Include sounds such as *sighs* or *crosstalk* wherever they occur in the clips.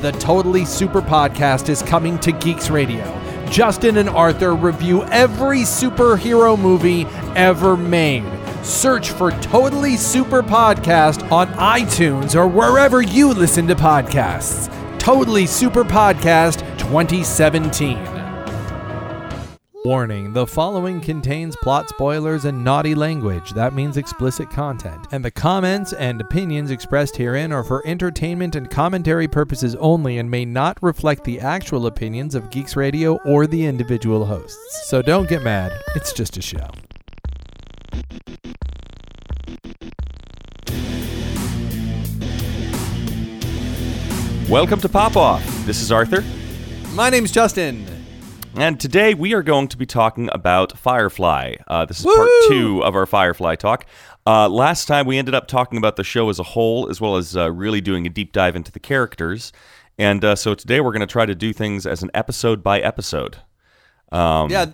The Totally Super Podcast is coming to Geeks Radio. Justin and Arthur review every superhero movie ever made. Search for Totally Super Podcast on iTunes or wherever you listen to podcasts. Totally Super Podcast 2017. Warning the following contains plot spoilers and naughty language. That means explicit content. And the comments and opinions expressed herein are for entertainment and commentary purposes only and may not reflect the actual opinions of Geeks Radio or the individual hosts. So don't get mad, it's just a show. Welcome to Pop Off. This is Arthur, My name's Justin. And today we are going to be talking about Firefly. Uh, this is part two of our Firefly talk. Uh, last time we ended up talking about the show as a whole, as well as uh, really doing a deep dive into the characters. And uh, so today we're going to try to do things as an episode by episode. Um, Yeah,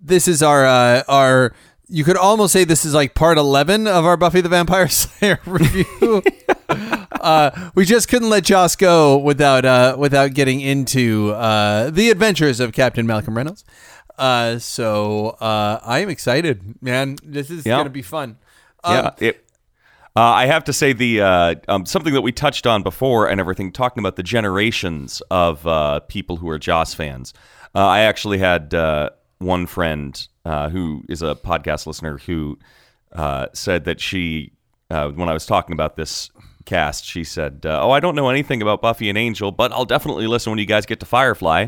this is our uh, our. You could almost say this is like part eleven of our Buffy the Vampire *laughs* Slayer review. *laughs* uh, we just couldn't let Joss go without uh, without getting into uh, the adventures of Captain Malcolm Reynolds. Uh, so uh, I am excited, man. This is Yeah. gonna be fun. Um, yeah. It, uh, I have to say the uh, um, something that we touched on before and everything, talking about the generations of uh, people who are Joss fans. Uh, I actually had uh, one friend uh, who is a podcast listener who uh, said that she, uh, when I was talking about this cast, she said, uh, "Oh, I don't know anything about Buffy and Angel, but I'll definitely listen when you guys get to Firefly."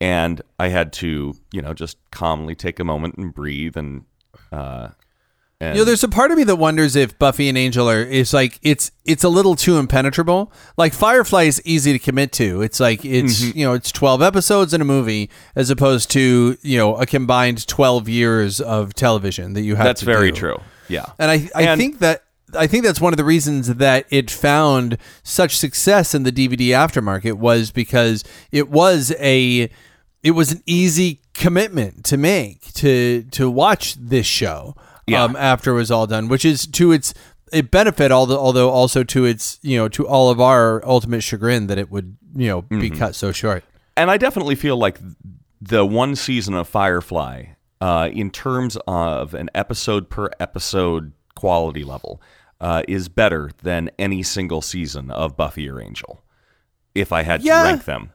And I had to, you know, just calmly take a moment and breathe and. Uh, and You know, there's a part of me that wonders if Buffy and Angel are is like it's it's a little too impenetrable. Like Firefly is easy to commit to. It's like it's Mm-hmm. you know it's 12 episodes in a movie as opposed to you know a combined 12 years of television that you have. That's very do. true. Yeah. And I I And- think that I think that's one of the reasons that it found such success in the DVD aftermarket was because it was a it was an easy commitment to make to to watch this show Yeah. um, after it was all done, which is to its it benefit the, although also to its you know to all of our ultimate chagrin that it would you know be Mm-hmm. cut so short. and I definitely feel like the one season of Firefly, uh, in terms of an episode per episode quality level, uh, is better than any single season of Buffy or Angel. If I had to rank them,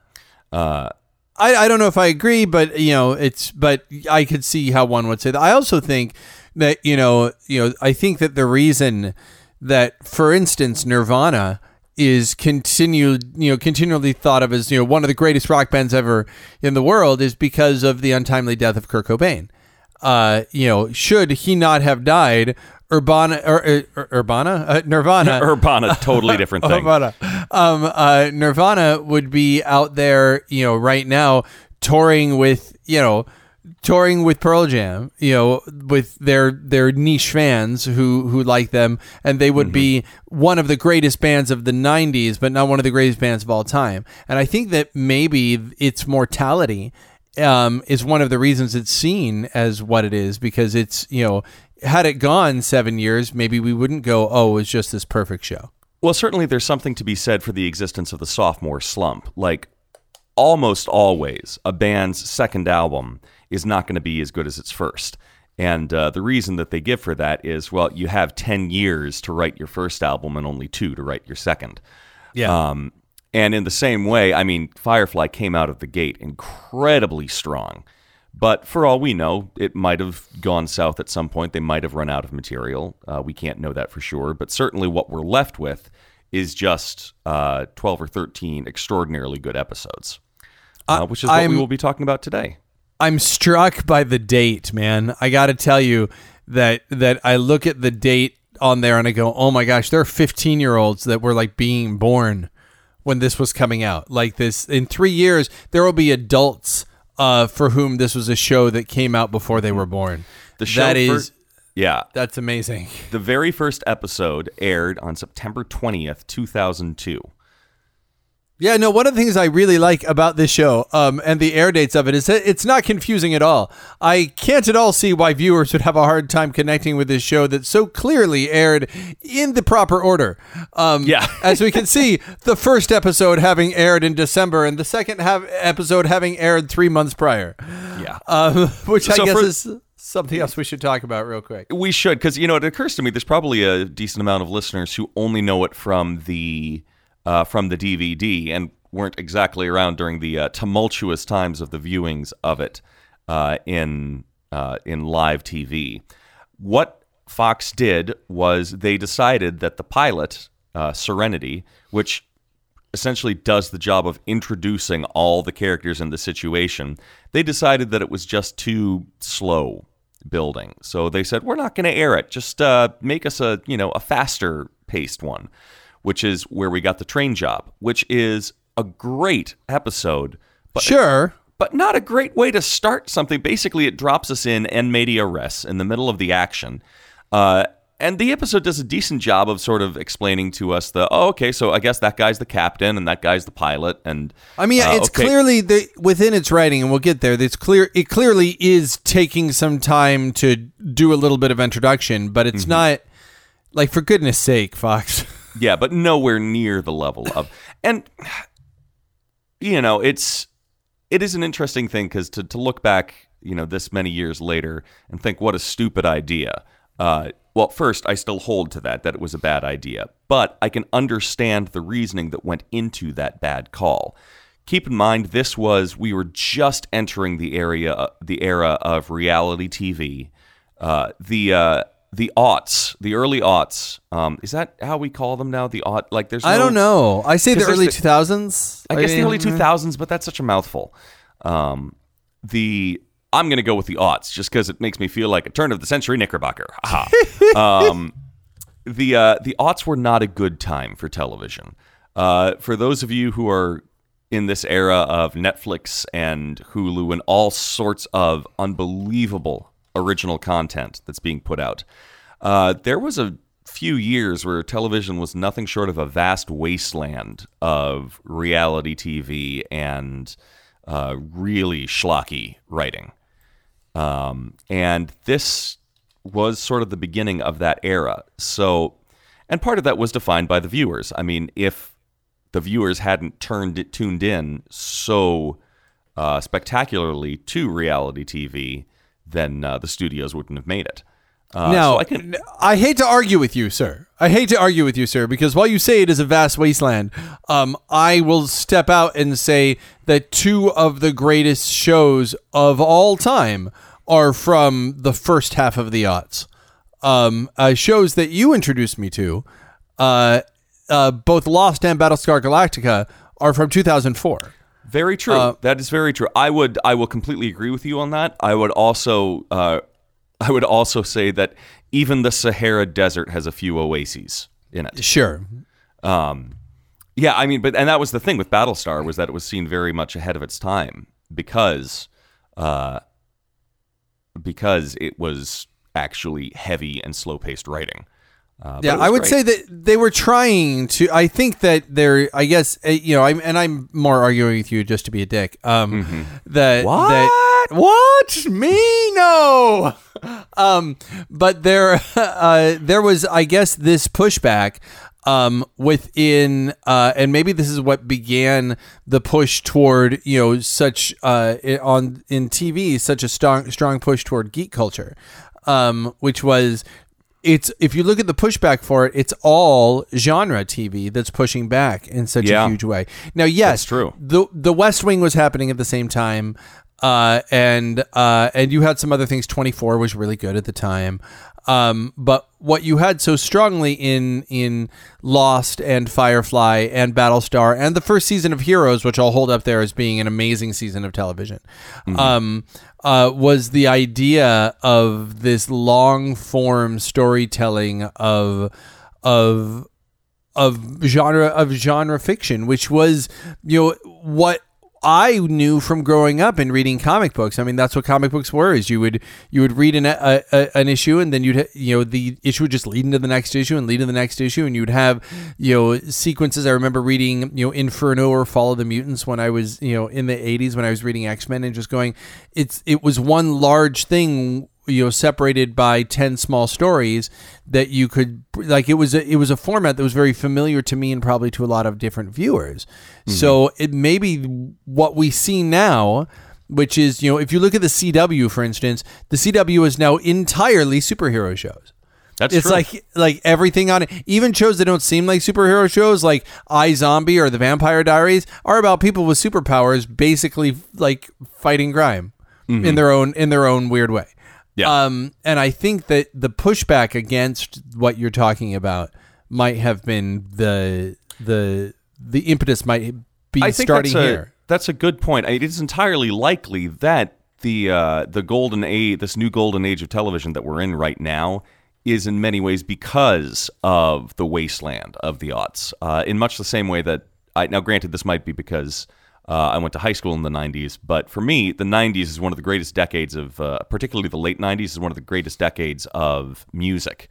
uh, I, I don't know if I agree, but you know, it's but I could see how one would say that. I also think that you know, you know, I think that the reason that, for instance, Nirvana is continued, you know, continually thought of as you know one of the greatest rock bands ever in the world is because of the untimely death of Kurt Cobain. Uh, you know, should he not have died, Urbana or, or, Urbana, uh, Nirvana, Urbana, totally *laughs* different thing. Nirvana. Um, uh, Nirvana would be out there, you know, right now touring with, you know, touring with Pearl Jam, you know, with their their niche fans who who like them, and they would be one of the greatest bands of the '90s, but not one of the greatest bands of all time. And I think that maybe its mortality um, is one of the reasons it's seen as what it is because it's you know. Had it gone seven years, maybe we wouldn't go. Oh, it was just this perfect show. Well, certainly there's something to be said for the existence of the sophomore slump. Like, almost always, a band's second album is not going to be as good as its first. And uh, the reason that they give for that is, well, you have 10 years to write your first album and only two to write your second. Yeah. Um, and in the same way, I mean, Firefly came out of the gate incredibly strong. But for all we know, it might have gone south at some point. They might have run out of material. Uh, we can't know that for sure. But certainly what we're left with is just uh, 12 or 13 extraordinarily good episodes, uh, which is what we I'm- will be talking about today. I'm struck by the date, man. I got to tell you that that I look at the date on there and I go, "Oh my gosh, there are 15-year-olds that were like being born when this was coming out. Like this in 3 years there will be adults uh, for whom this was a show that came out before they were born." The show that is yeah. that's amazing. The very first episode aired on September 20th, 2002. Yeah, no, one of the things I really like about this show um, and the air dates of it is that it's not confusing at all. I can't at all see why viewers would have a hard time connecting with this show that so clearly aired in the proper order. Um, Yeah. *laughs* as we can see, the first episode having aired in December and the second have episode having aired three months prior, Yeah. um, *laughs* which I So guess for- is something else we should talk about real quick. We should, because you know it occurs to me there's probably a decent amount of listeners who only know it from the uh, from the DVD and weren't exactly around during the uh, tumultuous times of the viewings of it uh, in uh, in live TV. What Fox did was they decided that the pilot uh, Serenity, which essentially does the job of introducing all the characters in the situation, they decided that it was just too slow building. So they said, "We're not going to air it. Just uh, make us a you know a faster paced one," which is where we got the train job, which is a great episode, but Sure. but not a great way to start something. Basically, it drops us in en media res in the middle of the action. Uh, and the episode does a decent job of sort of explaining to us the, oh, okay, so I guess that guy's the captain and that guy's the pilot. And I mean, uh, it's okay. clearly the, within its writing, and we'll get there. It's clear. It clearly is taking some time to do a little bit of introduction, but Mm-hmm. it's not like for goodness sake, Fox. *laughs* Yeah, but nowhere near the level of. And, you know, it's. It is an interesting thing because to, to look back, you know, this many years later and think, what a stupid idea. Uh, well, first, I still hold to that, that it was a bad idea. But I can understand the reasoning that went into that bad call. Keep in mind, this was, we were just entering the area, the era of reality TV. Uh, the, uh, the aughts, the early aughts, um, is that how we call them now? The aught, like there's I don't know. I say the early two thousands. I guess the early 2000s, but that's such a mouthful. Um, the I'm going to go with the aughts just because it makes me feel like a turn of the century Knickerbocker. *laughs* Um, the uh, the aughts were not a good time for television. Uh, for those of you who are in this era of Netflix and Hulu and all sorts of unbelievable original content that's being put out, uh, there was a few years where television was nothing short of a vast wasteland of reality TV and uh, really schlocky writing. Um, and this was sort of the beginning of that era. So, and part of that was defined by the viewers. I mean, if the viewers hadn't turned it tuned in so uh, spectacularly to reality TV, then uh, the studios wouldn't have made it. Uh, now, so I can, I hate to argue with you, sir. I hate to argue with you, sir, because while you say it is a vast wasteland, um, I will step out and say that two of the greatest shows of all time are from the first half of the aughts. Um, uh, shows that you introduced me to, uh, uh, both Lost and Battlestar Galactica, are from 2004. Very true. Uh, that is very true. I would I will completely agree with you on that. I would also uh, I would also say that even the Sahara Desert has a few oases in it. Sure. Um, yeah, I mean, but and that was the thing with Battlestar was that it was seen very much ahead of its time because uh, because it was actually heavy and slow paced writing. Uh, Yeah, I would great. say that they were trying to. I think that they're. I guess uh, you know. I'm and I'm more arguing with you just to be a dick. Um, that What? that what me no. *laughs* Um, but there, *laughs* uh, there was. I guess this pushback. Um, within, uh, and maybe this is what began the push toward, you know, such, uh, on, in TV, such a strong, strong push toward geek culture. Um, which was it's if you look at the pushback for it, it's all genre TV that's pushing back in such Yeah. a huge way. Now, yes, That's true. The The West Wing was happening at the same time, uh, and uh, and you had some other things. Twenty Four was really good at the time, um, but what you had so strongly in in Lost and Firefly and Battlestar and the first season of Heroes, which I'll hold up there as being an amazing season of television, um, uh, was the idea of this long form storytelling of of of genre of genre fiction, which was you know what I knew from growing up and reading comic books. I mean, that's what comic books were. Is you would you would read an a, a, an issue and then you'd you know the issue would just lead into the next issue and lead to the next issue and you'd have you know sequences. I remember reading you know Inferno or Fall of the Mutants when I was you know in the '80s when I was reading X Men and just going, it's it was one large thing you know separated by 10 small stories that you could like it was a, it was a format that was very familiar to me and probably to a lot of different viewers mm-hmm. so it may be what we see now which is you know if you look at the CW for instance the CW is now entirely superhero shows That's true. it's true. like like everything on it. Even shows that don't seem like superhero shows, like iZombie or The Vampire Diaries, are about people with superpowers, basically like fighting crime mm-hmm. in their own in their own weird way. Yeah. Um, and I think that the pushback against what you're talking about might have been the the the impetus might be I think starting that's a, here. That's a good point. It is entirely likely that the uh, the golden age, this new golden age of television that we're in right now, is in many ways because of the wasteland of the aughts. Uh, in much the same way that I now, granted, this might be because. Uh, I went to high school in the 90s, but for me, the 90s is one of the greatest decades of, uh, particularly the late 90s, is one of the greatest decades of music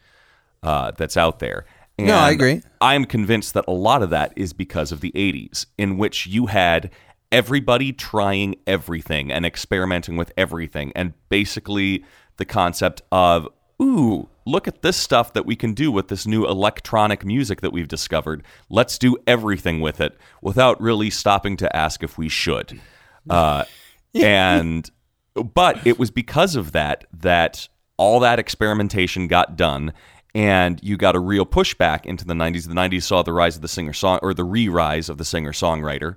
uh, that's out there. And No, I agree. I'm convinced that a lot of that is because of the 80s, in which you had everybody trying everything and experimenting with everything. And basically, the concept of, ooh, look at this stuff that we can do with this new electronic music that we've discovered. Let's do everything with it without really stopping to ask if we should. Uh, *laughs* and, but it was because of that that all that experimentation got done and you got a real pushback into the 90s. The 90s saw the rise of the singer song or the re rise of the singer songwriter.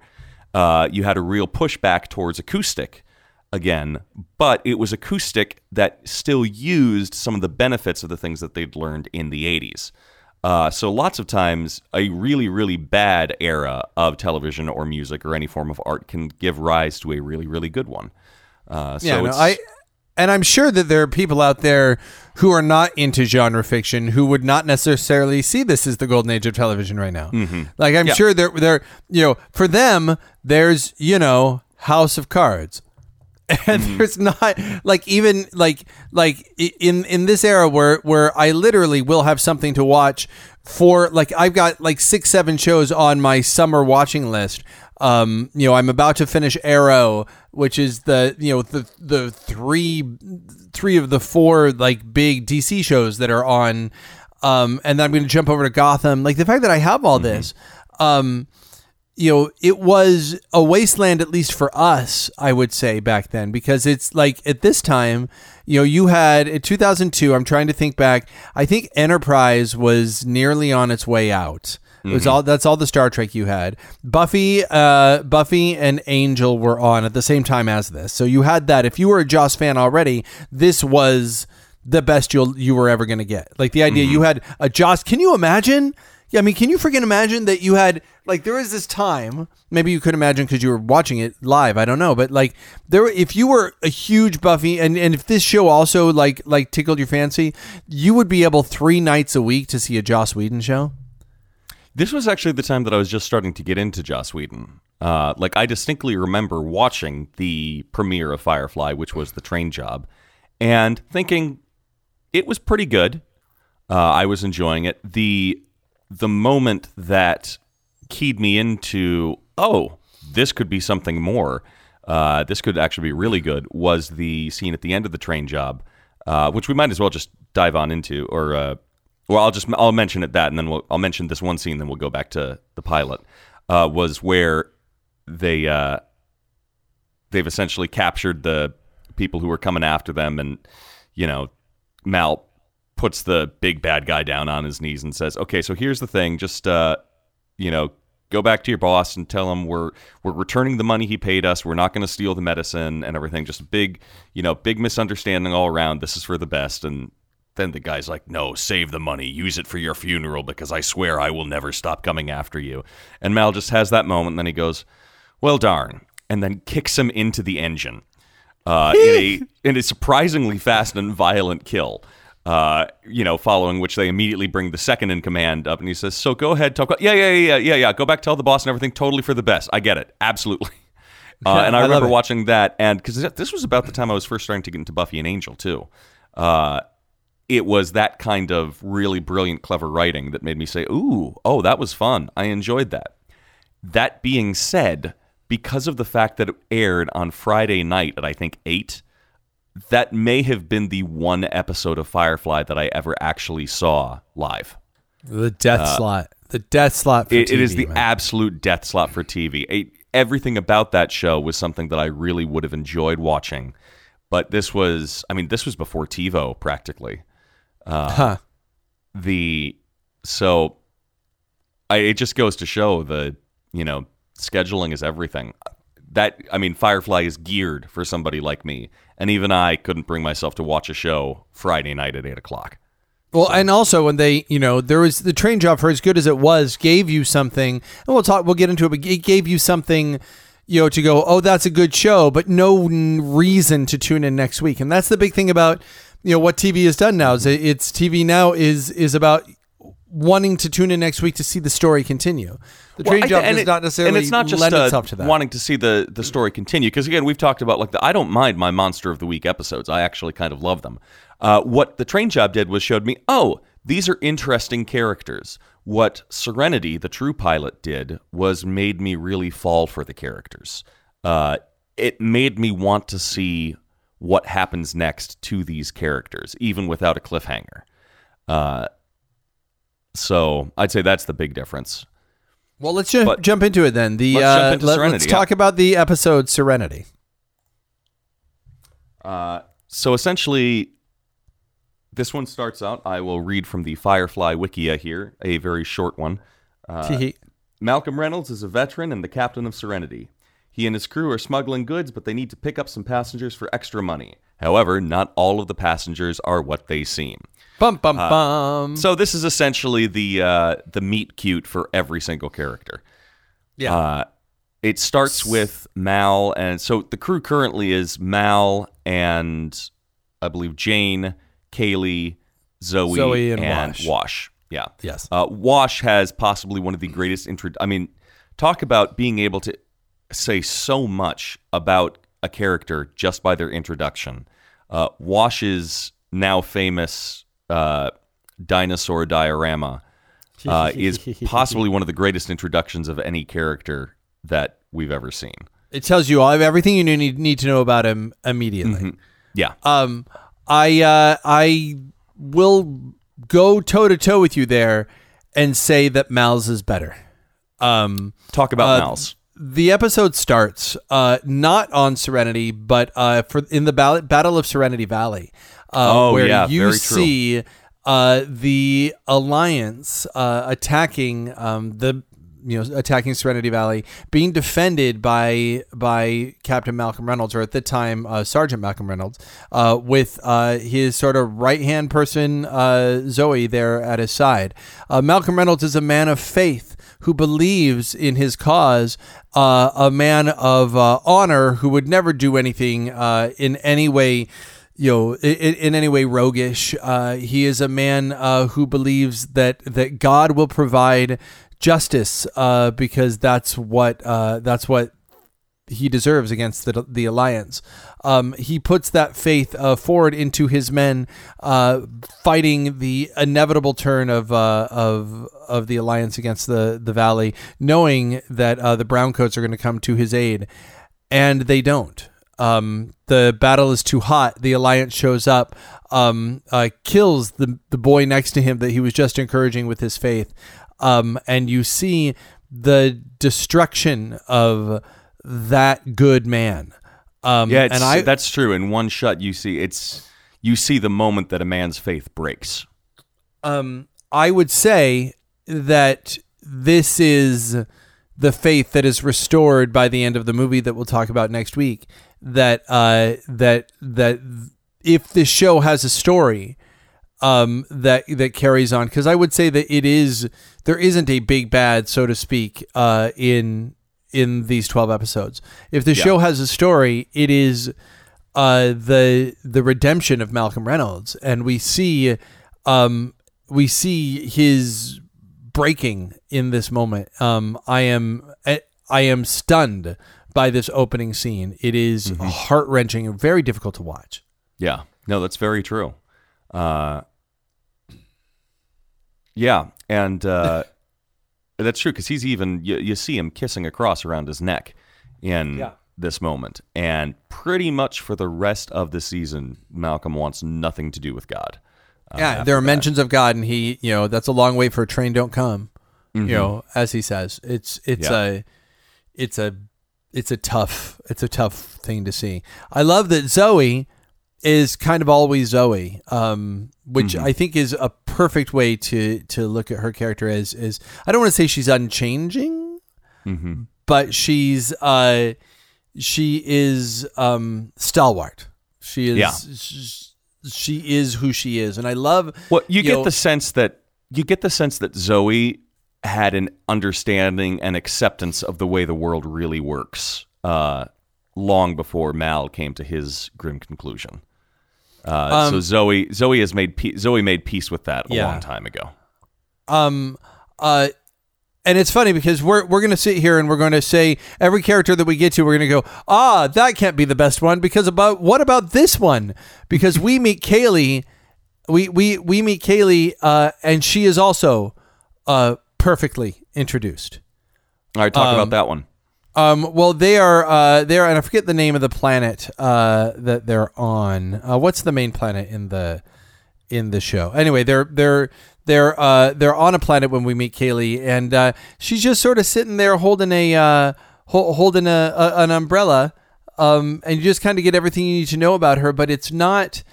Uh, you had a real pushback towards acoustic again, but it was acoustic that still used some of the benefits of the things that they'd learned in the 80s. Uh, so lots of times, a really, really bad era of television or music or any form of art can give rise to a really, really good one. Uh, so yeah, no, it's, I and I'm sure that there are people out there who are not into genre fiction who would not necessarily see this as the golden age of television right now. Like I'm Yeah. sure they're they're you know for them there's you know House of Cards. *laughs* And there's not like even like like in in this era where where I literally will have something to watch for like I've got like six seven shows on my summer watching list. Um, you know, I'm about to finish Arrow, which is the you know the the three three of the four like big DC shows that are on. Um, and then I'm going to jump over to Gotham. Like the fact that I have all this, um, you know, it was a wasteland, at least for us, I would say back then, because it's like at this time, you know, you had in 2002, I'm trying to think back, I think Enterprise was nearly on its way out. It was all that's all the Star Trek you had. Buffy, uh, Buffy and Angel were on at the same time as this, so you had that. If you were a Joss fan already, this was the best you'll you were ever going to get. Like the idea you had a Joss. Can you imagine? Yeah, I mean, can you freaking imagine that you had like there was this time? Maybe you could imagine because you were watching it live. I don't know, but like there, if you were a huge Buffy, and and if this show also like like tickled your fancy, you would be able three nights a week to see a Joss Whedon show. This was actually the time that I was just starting to get into Joss Whedon. Uh, like I distinctly remember watching the premiere of Firefly, which was the train job, and thinking it was pretty good. Uh, I was enjoying it. the The moment that keyed me into, oh, this could be something more. Uh, this could actually be really good. Was the scene at the end of the train job, uh, which we might as well just dive on into, or uh, well, I'll just I'll mention it that, and then we'll, I'll mention this one scene, then we'll go back to the pilot. Uh, was where they uh, they've essentially captured the people who were coming after them, and you know, Mal puts the big bad guy down on his knees and says, "Okay, so here's the thing. Just uh, you know, go back to your boss and tell him we're we're returning the money he paid us. We're not going to steal the medicine and everything. Just a big, you know, big misunderstanding all around. This is for the best." And then the guy's like, "No, save the money. Use it for your funeral because I swear I will never stop coming after you." And Mal just has that moment. And then he goes, "Well, darn," and then kicks him into the engine uh, in a *laughs* in a surprisingly fast and violent kill. Uh, you know, following which they immediately bring the second in command up, and he says, "So go ahead, talk. Yeah, yeah, yeah, yeah, yeah. Go back, tell the boss and everything. Totally for the best. I get it, absolutely." *laughs* Uh, and I, I remember watching that, and because this was about the time I was first starting to get into Buffy and Angel too. Uh, it was that kind of really brilliant, clever writing that made me say, "Ooh, oh, that was fun. I enjoyed that." That being said, because of the fact that it aired on Friday night at I think eight, that may have been the one episode of Firefly that I ever actually saw live. The death slot. The death slot for Uh, It, it TV, is the man. absolute death slot for TV. It- everything about that show was something that I really would have enjoyed watching. But this was, I mean, this was before TiVo practically. Huh. The so I, it just goes to show the you know scheduling is everything. That I mean, Firefly is geared for somebody like me, and even I couldn't bring myself to watch a show Friday night at eight o'clock. Well, and also when they, you know, there was the train job for as good as it was, gave you something, and we'll talk, we'll get into it, but it gave you something, you know, to go, oh, that's a good show, but no reason to tune in next week. And that's the big thing about, you know, what TV has done now is it's TV now is is about wanting to tune in next week to see the story continue. The train Well, job does it- not necessarily and it's not just uh, itself to that. wanting to see the the story continue because again we've talked about like the I don't mind my monster of the week episodes I actually kind of love them. Uh, what the train job did was showed me oh these are interesting characters. What Serenity, the true pilot, did was made me really fall for the characters. Uh, it made me want to see what happens next to these characters, even without a cliffhanger. Uh, so I'd say that's the big difference. Well, let's ju- but- jump into it then. The Let's uh, let, Serenity, us talk about the episode Serenity. Uh, so essentially, this one starts out. I will read from the Firefly Wikia here, a very short one. Uh, Malcolm Reynolds is a veteran and the captain of Serenity. He and his crew are smuggling goods, but they need to pick up some passengers for extra money. However, not all of the passengers are what they seem. bum bum bum. So this is essentially the uh, the meet cute for every single character. yeah. Uh, it starts with Mal, and so the crew currently is Mal and I believe Jayne, Kaylee, Zoe, Zoe and Wash. Yeah. Yes. Uh, Wash has possibly one of the greatest intro. I mean, talk about being able to say so much about a character just by their introduction. Uh, Wash's now famous uh, dinosaur diorama uh, is *laughs* possibly one of the greatest introductions of any character that we've ever seen. It tells you all everything you need need to know about him immediately. Yeah. Um, I uh, I will go toe to toe with you there and say that Mal's is better. Um, Talk about uh, Mal's. The episode starts uh, not on Serenity, but uh, for in the ball- Battle of Serenity Valley, uh, Oh, where yeah, you see uh, the Alliance uh, attacking um, the you know attacking Serenity Valley, being defended by by Captain Malcolm Reynolds, or at the time uh, Sergeant Malcolm Reynolds, uh, with uh, his sort of right hand person uh, Zoe there at his side. Uh, Malcolm Reynolds is a man of faith who believes in his cause, uh, a man of uh, honor who would never do anything uh, in any way you know, in, in any way roguish. Uh, he is a man uh, who believes that that God will provide justice uh, because that's what that's what he deserves against the the alliance. Um, he puts that faith uh, forward into his men, uh, fighting the inevitable turn of uh, of of the alliance against the the valley, knowing that uh, the browncoats are going to come to his aid, and they don't. Um, the battle is too hot. The alliance shows up, um, uh, kills the the boy next to him that he was just encouraging with his faith, um, and you see the destruction of that good man. Um, Yeah, and I that's true. In one shot, you see it's you see the moment that a man's faith breaks. um, I would say that this is the faith that is restored by the end of the movie that we'll talk about next week. That uh, that that if this show has a story um, that that carries on, because I would say that it is there isn't a big bad, so to speak, uh, in in these twelve episodes. If the show has a story, it is uh, the the redemption of Malcolm Reynolds, and we see um, we see his breaking in this moment. Um, I am I am stunned by this opening scene. It is heart wrenching and very difficult to watch. Yeah, no, that's very true. Uh, yeah, and uh, *laughs* that's true because he's even you, you see him kissing a cross around his neck in Yeah. this moment, and pretty much for the rest of the season, Malcolm wants nothing to do with God. Uh, yeah, there are mentions of God, and he, you know, that's a long way for a train don't come. You know, as he says, it's it's Yeah. a it's a it's a tough it's a tough thing to see. I love that Zoe is kind of always Zoe, um, which I think is a perfect way to to look at her character as is. I don't want to say she's unchanging, Mm-hmm. but she's uh, she is um, stalwart. She is Yeah. sh- she is who she is, and I love. Well, you, get know- the sense that you get the sense that Zoe had an understanding and acceptance of the way the world really works uh, long before Mal came to his grim conclusion. Uh, so Zoe Zoe has made pe- Zoe made peace with that a Yeah. long time ago. um uh and it's funny because we're we're gonna sit here and we're gonna say every character that we get to we're gonna go ah that can't be the best one because about what about this one because we meet Kaylee we we we meet Kaylee uh and she is also uh perfectly introduced All right, talk about that one. Um well they are uh they are and I forget the name of the planet uh that they're on uh what's the main planet in the in the show. Anyway, they're they're they're uh they're on a planet when we meet Kaylee, and uh, she's just sort of sitting there holding a uh, ho- holding a, a an umbrella, um, and you just kind of get everything you need to know about her. But it's not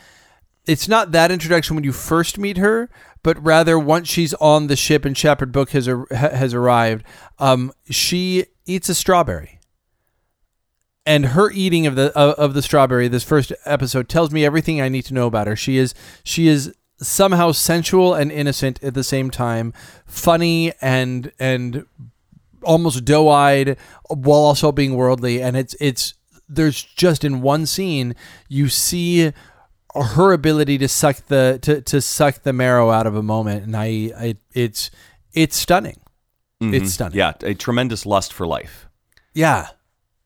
it's not that introduction when you first meet her, but rather once she's on the ship and Shepherd Book has has arrived, um, she eats a strawberry and her eating of the of, of the strawberry this first episode tells me everything I need to know about her. She is she is somehow sensual and innocent at the same time, funny and and almost doe-eyed while also being worldly and it's it's there's just in one scene you see her ability to suck the to, to suck the marrow out of a moment and I, I it's it's stunning. It's stunning. Yeah, a tremendous lust for life. Yeah.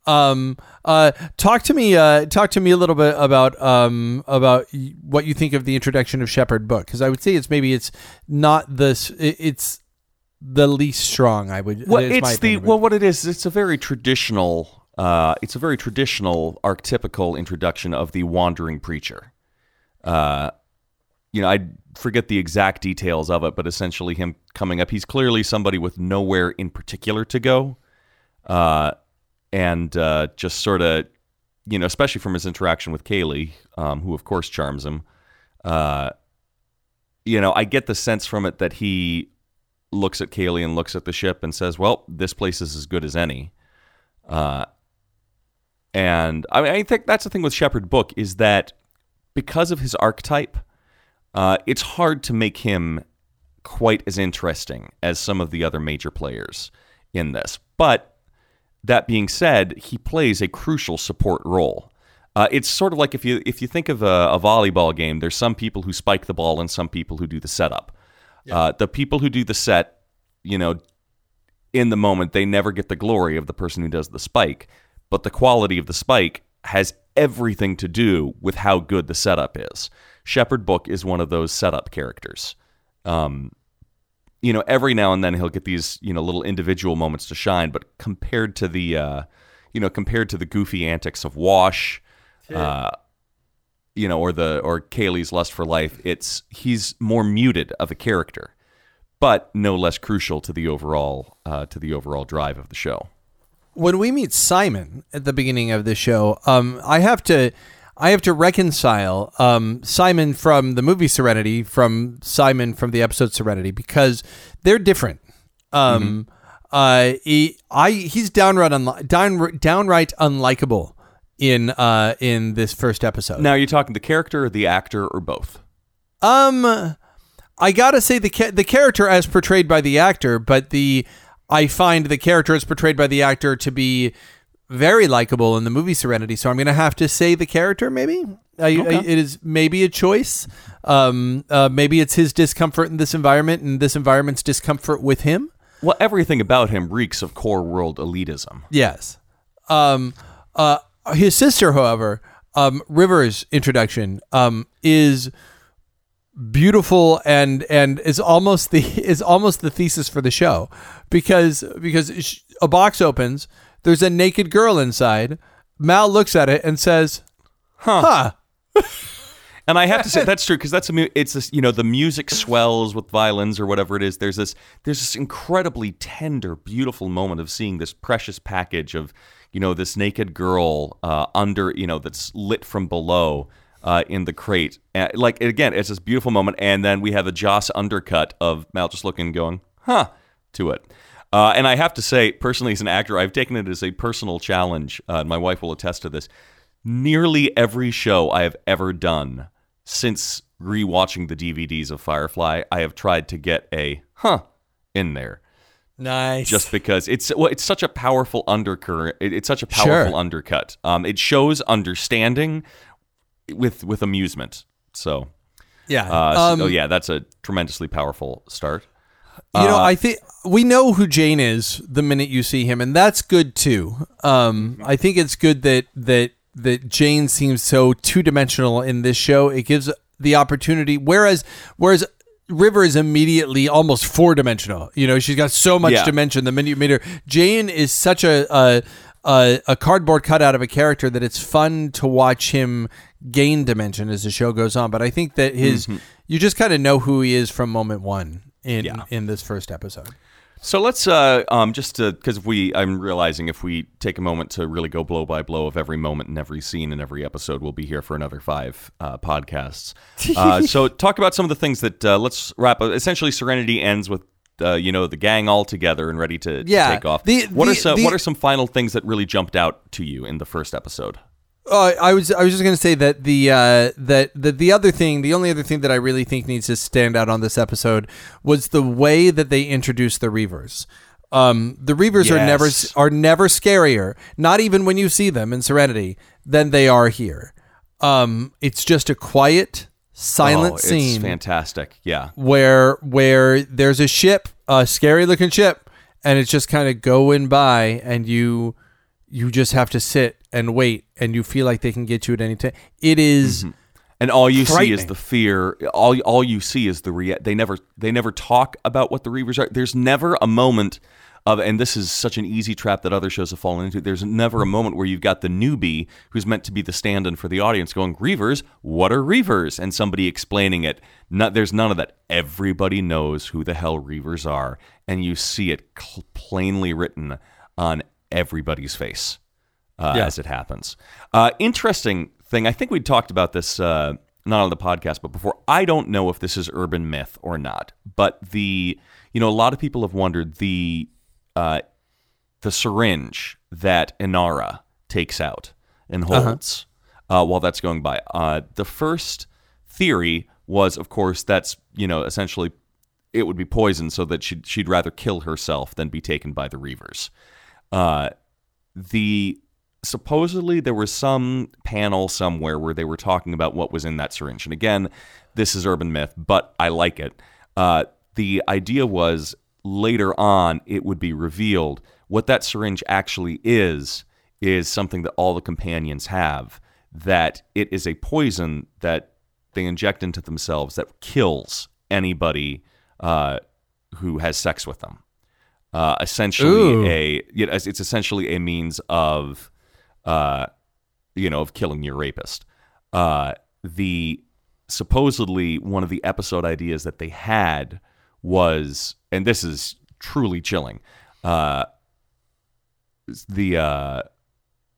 Um. Uh. Talk to me. Uh. Talk to me a little bit about um about what you think of the introduction of Shepherd Book because I would say it's maybe it's not this. It's the least strong. I would. Well, it's the well, what it is. It's a very traditional. Uh, it's a very traditional, archetypical introduction of the wandering preacher. Uh, you know, I forget the exact details of it, but essentially, him coming up, he's clearly somebody with nowhere in particular to go, uh, and uh, just sort of, you know, especially from his interaction with Kaylee, um, who of course charms him. Uh, you know, I get the sense from it that he looks at Kaylee and looks at the ship and says, "Well, this place is as good as any." Uh, and I, mean, I think that's the thing with Shepherd Book is that because of his archetype, uh, it's hard to make him quite as interesting as some of the other major players in this. But that being said, he plays a crucial support role. Uh, it's sort of like if you if you think of a, a volleyball game, there's some people who spike the ball and some people who do the setup. Uh, the people who do the set, you know, in the moment, they never get the glory of the person who does the spike, but the quality of the spike has everything to do with how good the setup is. Shepherd Book is one of those setup characters. Um, you know, every now and then he'll get these, you know, little individual moments to shine, but compared to the, uh, you know, compared to the goofy antics of Wash, uh, you know, or the or Kaylee's lust for life, it's he's more muted of a character, but no less crucial to the overall uh, to the overall drive of the show. when we meet Simon at the beginning of the show, um, I have to, I have to reconcile um, Simon from the movie Serenity from Simon from the episode Serenity because they're different. Um, uh, he, I he's downright unli- down, downright unlikable in uh in this first episode. Now, you're you talking the character, or the actor, or both? Um, I gotta say the ca- the character as portrayed by the actor, but the I find the character as portrayed by the actor to be very likable in the movie Serenity. So I'm gonna have to say the character. Maybe I, I, it is maybe a choice. Um, uh, maybe it's his discomfort in this environment and this environment's discomfort with him. Well, everything about him reeks of core world elitism. Yes. Um, uh, his sister, however, um, River's introduction um, is beautiful and and is almost the *laughs* is almost the thesis for the show because because a box opens, there's a naked girl inside. Mal looks at it and says, "Huh." *laughs* And I have to say *laughs* that's true because that's a mu- it's this you know the music swells with violins or whatever it is. There's this there's this incredibly tender, beautiful moment of seeing this precious package of you know this naked girl uh, under you know that's lit from below uh, in the crate. Uh, like again, it's this beautiful moment, and then we have a Joss undercut of Mal just looking and going, "Huh," to it. Uh, and I have to say, personally, as an actor, I've taken it as a personal challenge. Uh, and my wife will attest to this. Nearly every show I have ever done since rewatching the DVDs of Firefly, I have tried to get a huh in there Nice. just because it's well, it's such a powerful undercurrent. It, it's such a powerful Sure. undercut. Um, it shows understanding with with amusement. So, yeah. uh, so- Um, oh yeah, that's a tremendously powerful start. You know, Uh, I think we know who Jayne is the minute you see him, and that's good too. Um, I think it's good that that that Jayne seems so two dimensional in this show. It gives the opportunity, whereas whereas River is immediately almost four dimensional. You know, she's got so much Yeah. dimension. The minute you meet her, Jayne is such a. a a, a cardboard cutout of a character that it's fun to watch him gain dimension as the show goes on. But I think that his you just kind of know who he is from moment one in Yeah. in this first episode. So let's uh, um, just because we I'm realizing if we take a moment to really go blow by blow of every moment and every scene in every episode, we'll be here for another five uh, podcasts. *laughs* Uh, so talk about some of the things that uh, let's wrap. up. Essentially, Serenity ends with. Uh, you know the gang all together and ready to, to take off. The- what the- are some the- What are some final things that really jumped out to you in the first episode? Uh, I was I was just gonna say that the uh, that the the other thing, the only other thing that I really think needs to stand out on this episode was the way that they introduced the Reavers. Um, the Reavers are never are never scarier, not even when you see them in Serenity, than they are here. Um, it's just a quiet, silent oh, scene fantastic. Yeah. where where there's a ship, a scary looking ship, and it's just kind of going by, and you you just have to sit and wait, and you feel like they can get you at any time. It is- mm-hmm. and all you see is the fear. All all you see is the rea- They never they never talk about what the Reavers are. There's never a moment of, and this is such an easy trap that other shows have fallen into. There's never a moment where you've got the newbie who's meant to be the stand-in for the audience going, "Reavers, what are Reavers?" and somebody explaining it. Not, there's none of that. Everybody knows who the hell Reavers are, and you see it cl- plainly written on everybody's face uh, Yeah. as it happens. Uh, interesting thing. I think we talked about this uh, not on the podcast, but before. I don't know if this is urban myth or not, but the you know a lot of people have wondered the uh, the syringe that Inara takes out and holds uh while that's going by. Uh, the first theory was, of course, that's you know essentially it would be poison, so that she'd she'd rather kill herself than be taken by the Reavers. Uh, the supposedly there was some panel somewhere where they were talking about what was in that syringe. And again, this is urban myth, but I like it. Uh, the idea was later on it would be revealed what that syringe actually is is something that all the companions have that it is a poison that they inject into themselves that kills anybody uh, who has sex with them uh, essentially Ooh. a you know, it's essentially a means of uh, you know of killing your rapist uh, the supposedly one of the episode ideas that they had was and this is truly chilling uh, the uh,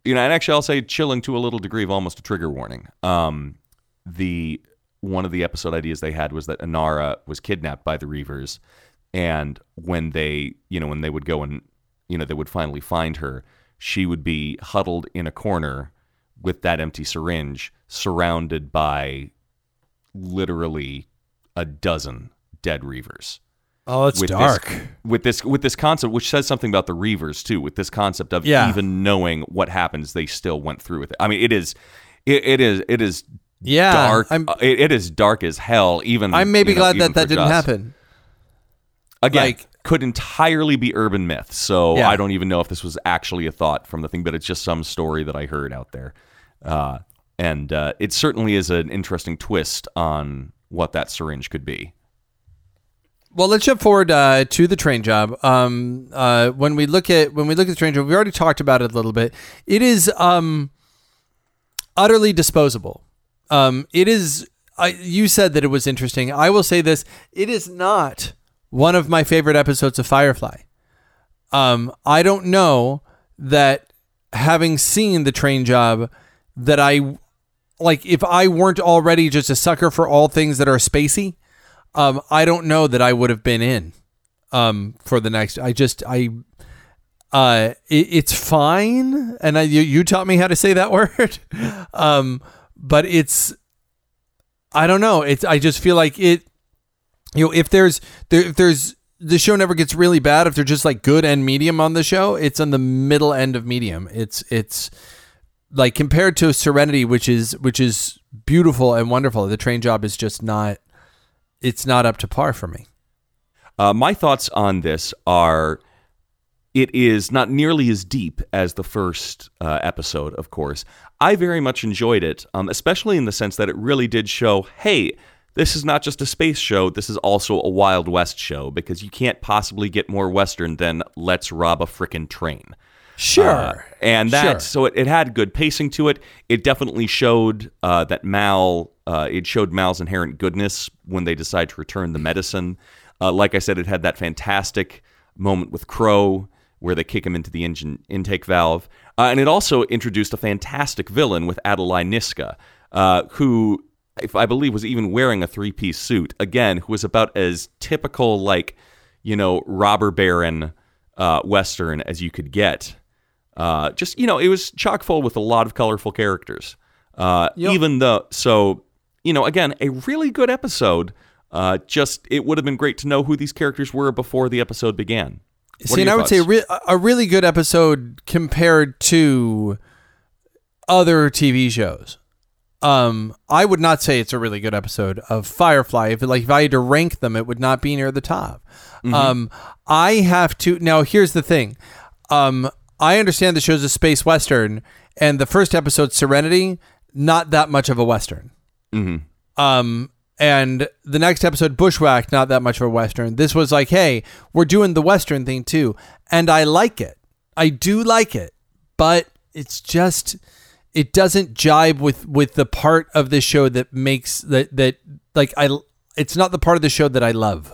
you know and actually I'll say chilling to a little degree of almost a trigger warning um, the one of the episode ideas they had was that Inara was kidnapped by the Reavers and when they you know when they would go and you know they would finally find her she would be huddled in a corner with that empty syringe surrounded by literally a dozen dead reavers oh, it's with dark. this with this with this concept which says something about the reavers too with this concept of Yeah. even knowing what happens they still went through with it i mean it is it, it is it is yeah, dark I'm it, it is dark as hell even I'm maybe you know, glad that that didn't Joss. happen. Again Like- could entirely be urban myth. So Yeah. I don't even know if this was actually a thought from the thing, but it's just some story that I heard out there. Uh, and uh, it certainly is an interesting twist on what that syringe could be. Well, let's jump forward uh, to the train job. Um, uh, when we look at when we look at the train job, we already talked about it a little bit. It is um, utterly disposable. Um, it is. I, you said that it was interesting. I will say this: it is not one of my favorite episodes of Firefly. Um, I don't know that having seen the train job, that I like if I weren't already just a sucker for all things that are spacey um, I don't know that I would have been in um, for the next. I just I uh, it, it's fine, and I, you you taught me how to say that *laughs* word, um, but it's I don't know. It's I just feel like it. You know, if there's there if there's the show never gets really bad if they're just like good and medium on the show. It's on the middle end of medium. It's it's like compared to Serenity, which is which is beautiful and wonderful. The train job is just not it's not up to par for me. Uh, my thoughts on this are it is not nearly as deep as the first uh, episode, of course. I very much enjoyed it, um, especially in the sense that it really did show hey, this is not just a space show, this is also a Wild West show, because you can't possibly get more Western than let's rob a frickin' train. Sure. Uh, and that Sure. so it, it had good pacing to it. It definitely showed uh, that Mal. Uh, it showed Mal's inherent goodness when they decide to return the medicine. Uh, like I said, it had that fantastic moment with Crow where they kick him into the engine intake valve, uh, and it also introduced a fantastic villain with Adelai Niska, uh, who, if I believe, was even wearing a three-piece suit. Again, who was about as typical, like you know, robber baron uh, western as you could get. Uh, just you know, it was chock full with a lot of colorful characters. Uh, Yep. Even though, so you know, again, a really good episode. Uh, just it would have been great to know who these characters were before the episode began. What See, and I would say re- a really good episode compared to other TV shows. Um, I would not say it's a really good episode of Firefly. If like if I had to rank them, it would not be near the top. Mm-hmm. Um, I have to now. Here's the thing. Um, I understand the show's a space western, and the first episode, Serenity, not that much of a western. Um, and the next episode, Bushwhack, not that much of a western. This was like, hey, we're doing the western thing too, and I like it. I do like it, but it's just it doesn't jibe with with the part of the show that makes that that like I. It's not the part of the show that I love.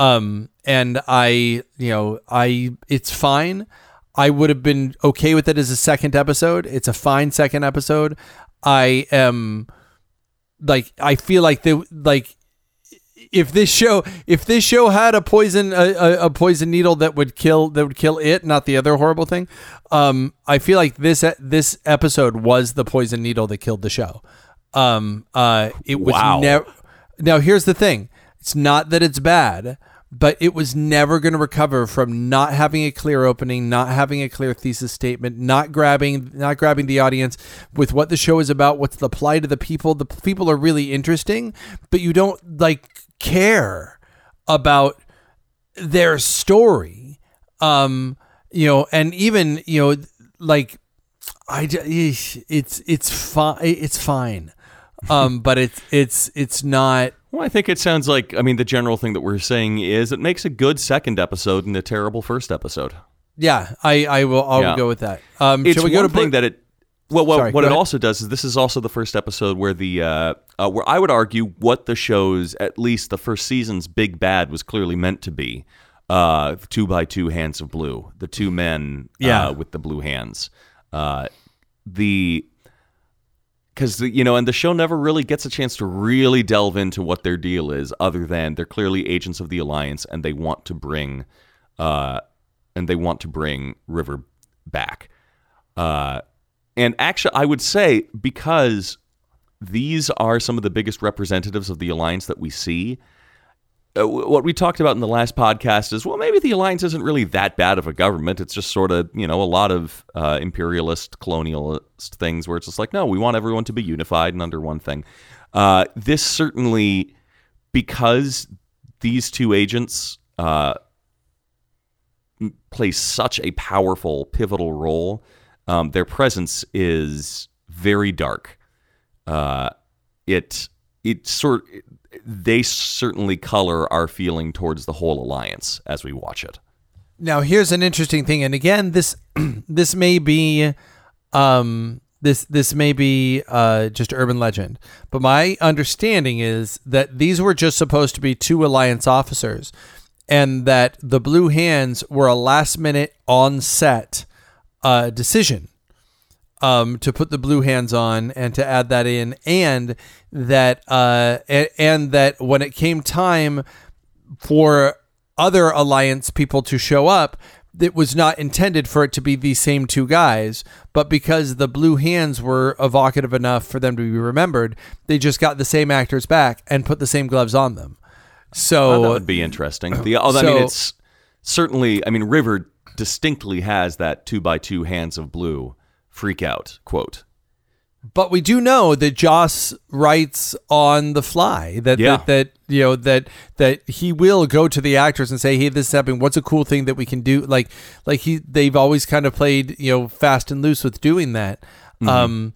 Um, and I, you know, I it's fine. I would have been okay with it as a second episode. It's a fine second episode. I am like I feel like the like if this show if this show had a poison a, a, a poison needle that would kill that would kill it, not the other horrible thing. Um, I feel like this this episode was the poison needle that killed the show. Um, uh, it was Wow. never. Now here's the thing: it's not that it's bad, but it was never going to recover from not having a clear opening, not having a clear thesis statement, not grabbing not grabbing the audience with what the show is about, what's the plight of the people. The people are really interesting, but you don't like care about their story. Um, you know, and even you know, like I it's it's fine. It's fine. Um, but it's it's it's not. Well, I think it sounds like I mean the general thing that we're saying is it makes a good second episode and a terrible first episode. Yeah, I I will I'll Yeah. go with that. Um, It's shall we go to thing Bro- that it. Well, well Sorry, what it ahead. also does is this is also the first episode where the uh, uh, where I would argue what the show's at least the first season's big bad was clearly meant to be. Uh, two by two hands of blue, the two men Yeah. uh, with the blue hands. Uh, the because you know, and the show never really gets a chance to really delve into what their deal is, other than they're clearly agents of the alliance and they want to bring, uh, and they want to bring River back. Uh, and actually, I would say because these are some of the biggest representatives of the alliance that we see. Uh, what we talked about in the last podcast is well, maybe the alliance isn't really that bad of a government. It's just sort of you know a lot of uh, imperialist, colonialist things where it's just like no, we want everyone to be unified and under one thing. Uh, this certainly because these two agents uh, play such a powerful, pivotal role. Um, their presence is very dark. Uh, it it sort they certainly color our feeling towards the whole alliance as we watch it. Now, here's an interesting thing, and again, this *clears throat* this may be um, this this may be uh, just urban legend, but my understanding is that these were just supposed to be two alliance officers, and that the blue hands were a last minute on set uh, decision um, to put the blue hands on and to add that in, and that uh, and, and that when it came time for other alliance people to show up, it was not intended for it to be the same two guys, but because the blue hands were evocative enough for them to be remembered, they just got the same actors back and put the same gloves on them. So Oh, that would be interesting. The, oh, I mean, it's certainly. I mean, River distinctly has that two by two hands of blue freak out quote. But we do know that Joss writes on the fly that, Yeah. that that you know that that he will go to the actors and say, "Hey, this is happening. What's a cool thing that we can do?" Like like he they've always kind of played you know fast and loose with doing that. Um,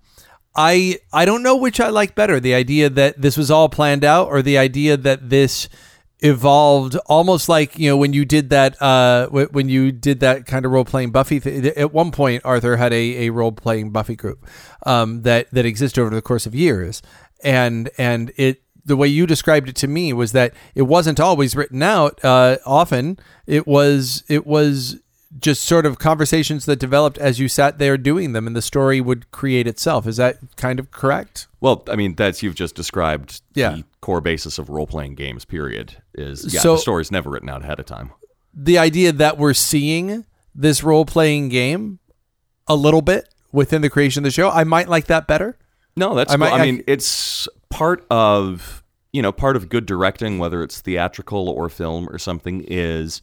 I I don't know which I like better: the idea that this was all planned out, or the idea that this evolved almost like you know when you did that uh wh- when you did that kind of role playing buffy th- at one point arthur had a, a role playing buffy group um that that existed over the course of years. And and it the way you described it to me was that it wasn't always written out uh often. It was it was just sort of conversations that developed as you sat there doing them and the story would create itself. Is that kind of correct? Well, I mean, that's you've just described Yeah. the core basis of role playing games. Period. Is yeah, So- the story's never written out ahead of time. the idea that we're seeing this role playing game a little bit within the creation of the show, I might like that better. No, that's. I might- I I- mean, it's part of you know part of good directing, whether it's theatrical or film or something. Is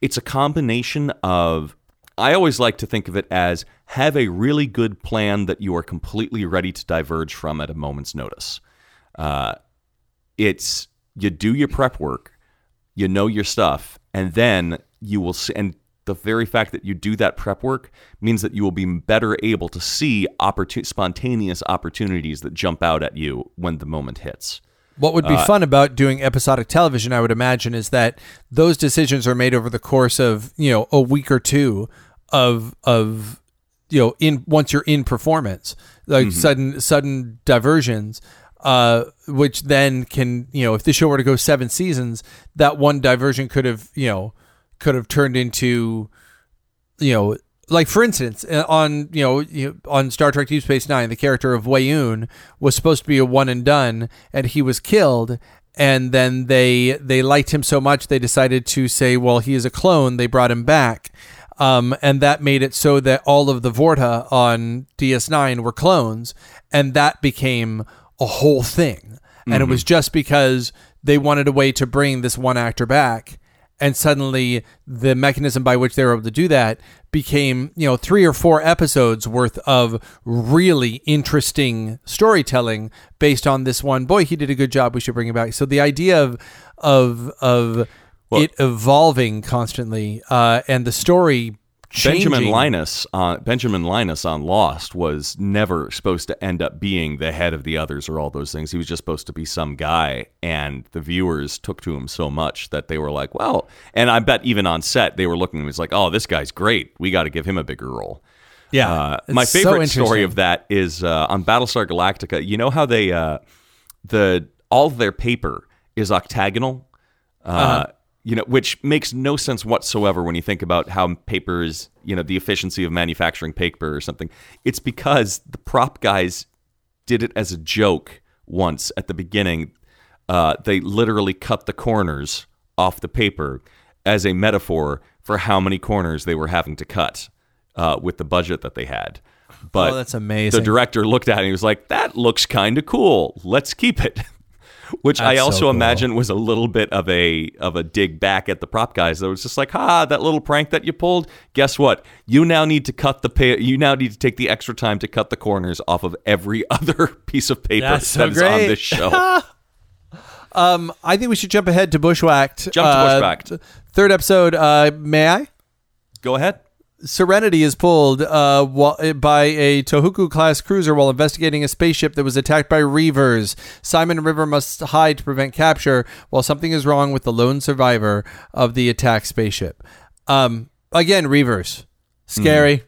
it's a combination of. I always like to think of it as have a really good plan that you are completely ready to diverge from at a moment's notice. Uh, it's you do your prep work, you know your stuff, and then you will see. And the very fact that you do that prep work means that you will be better able to see opportun- spontaneous opportunities that jump out at you when the moment hits. What would be uh, fun about doing episodic television, I would imagine, is that those decisions are made over the course of you know a week or two of of you know in once you're in performance, like mm-hmm. sudden sudden diversions. Uh, which then can you know if the show were to go seven seasons, that one diversion could have you know could have turned into you know, like for instance, uh, on you know, on Star Trek Deep Space Nine, the character of Weyoun was supposed to be a one and done, and he was killed. And then they they liked him so much they decided to say, well, he is a clone. They brought him back, um, and that made it so that all of the Vorta on DS9 were clones, and that became a whole thing. And it was just because they wanted a way to bring this one actor back and suddenly the mechanism by which they were able to do that became you know three or four episodes worth of really interesting storytelling based on this one boy he did a good job we should bring him back so the idea of of of it evolving constantly uh, and the story changing Benjamin Linus on Benjamin Linus on Lost was never supposed to end up being the head of the others or all those things. He was just supposed to be some guy, and the viewers took to him so much that they were like, "Well," and I bet even on set they were looking. It was like, "Oh, this guy's great. We got to give him a bigger role." yeah Uh, my so favorite story of that is uh, on Battlestar Galactica. You know how they uh, the all of their paper is octagonal, uh, Uh-huh. You know, which makes no sense whatsoever when you think about how paper is, you know, the efficiency of manufacturing paper or something. It's because the prop guys did it as a joke once at the beginning. Uh, they literally cut the corners off the paper as a metaphor for how many corners they were having to cut uh, with the budget that they had. But Oh, that's amazing. The director looked at it and he was like, "That looks kind of cool. Let's keep it." *laughs* Which I That's so also cool. imagine was a little bit of a of a dig back at the prop guys. That was just like, "Ha, that little prank that you pulled. Guess what? You now need to cut the pay. You now need to take the extra time to cut the corners off of every *laughs* other piece of paper That's so that is on this show." *laughs* um i think we should jump ahead to bushwhacked Jump to Uh, Bushwhacked. third episode uh may i Go ahead. Serenity is pulled uh, while, by a Tohoku class cruiser while investigating a spaceship that was attacked by Reavers. Simon River must hide to prevent capture while something is wrong with the lone survivor of the attacked spaceship. Um, again, Reavers. Scary.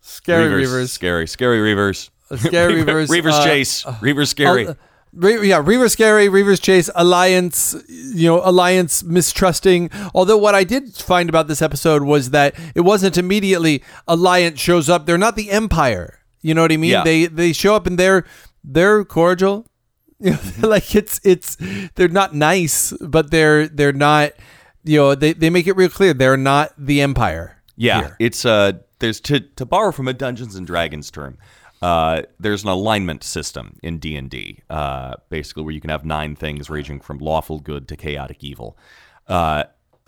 Scary Reavers. Scary. Scary Reavers. Scary *laughs* Reavers. Reavers uh, Chase. Reavers Scary. Uh, Re- yeah, Reaver scary, Reaver's chase, Alliance, you know, Alliance mistrusting. Although what I did find about this episode was that it wasn't immediately Alliance shows up. They're not the Empire. You know what I mean? Yeah. They they show up and they're they're cordial. You *laughs* know, like it's it's they're not nice, but they're they're not. You know, they they make it real clear they're not the Empire. Yeah, here. it's uh, there's to to borrow from a Dungeons and Dragons term. Uh, there's an alignment system in D and D, uh, basically where you can have nine things ranging from lawful good to chaotic evil. Uh,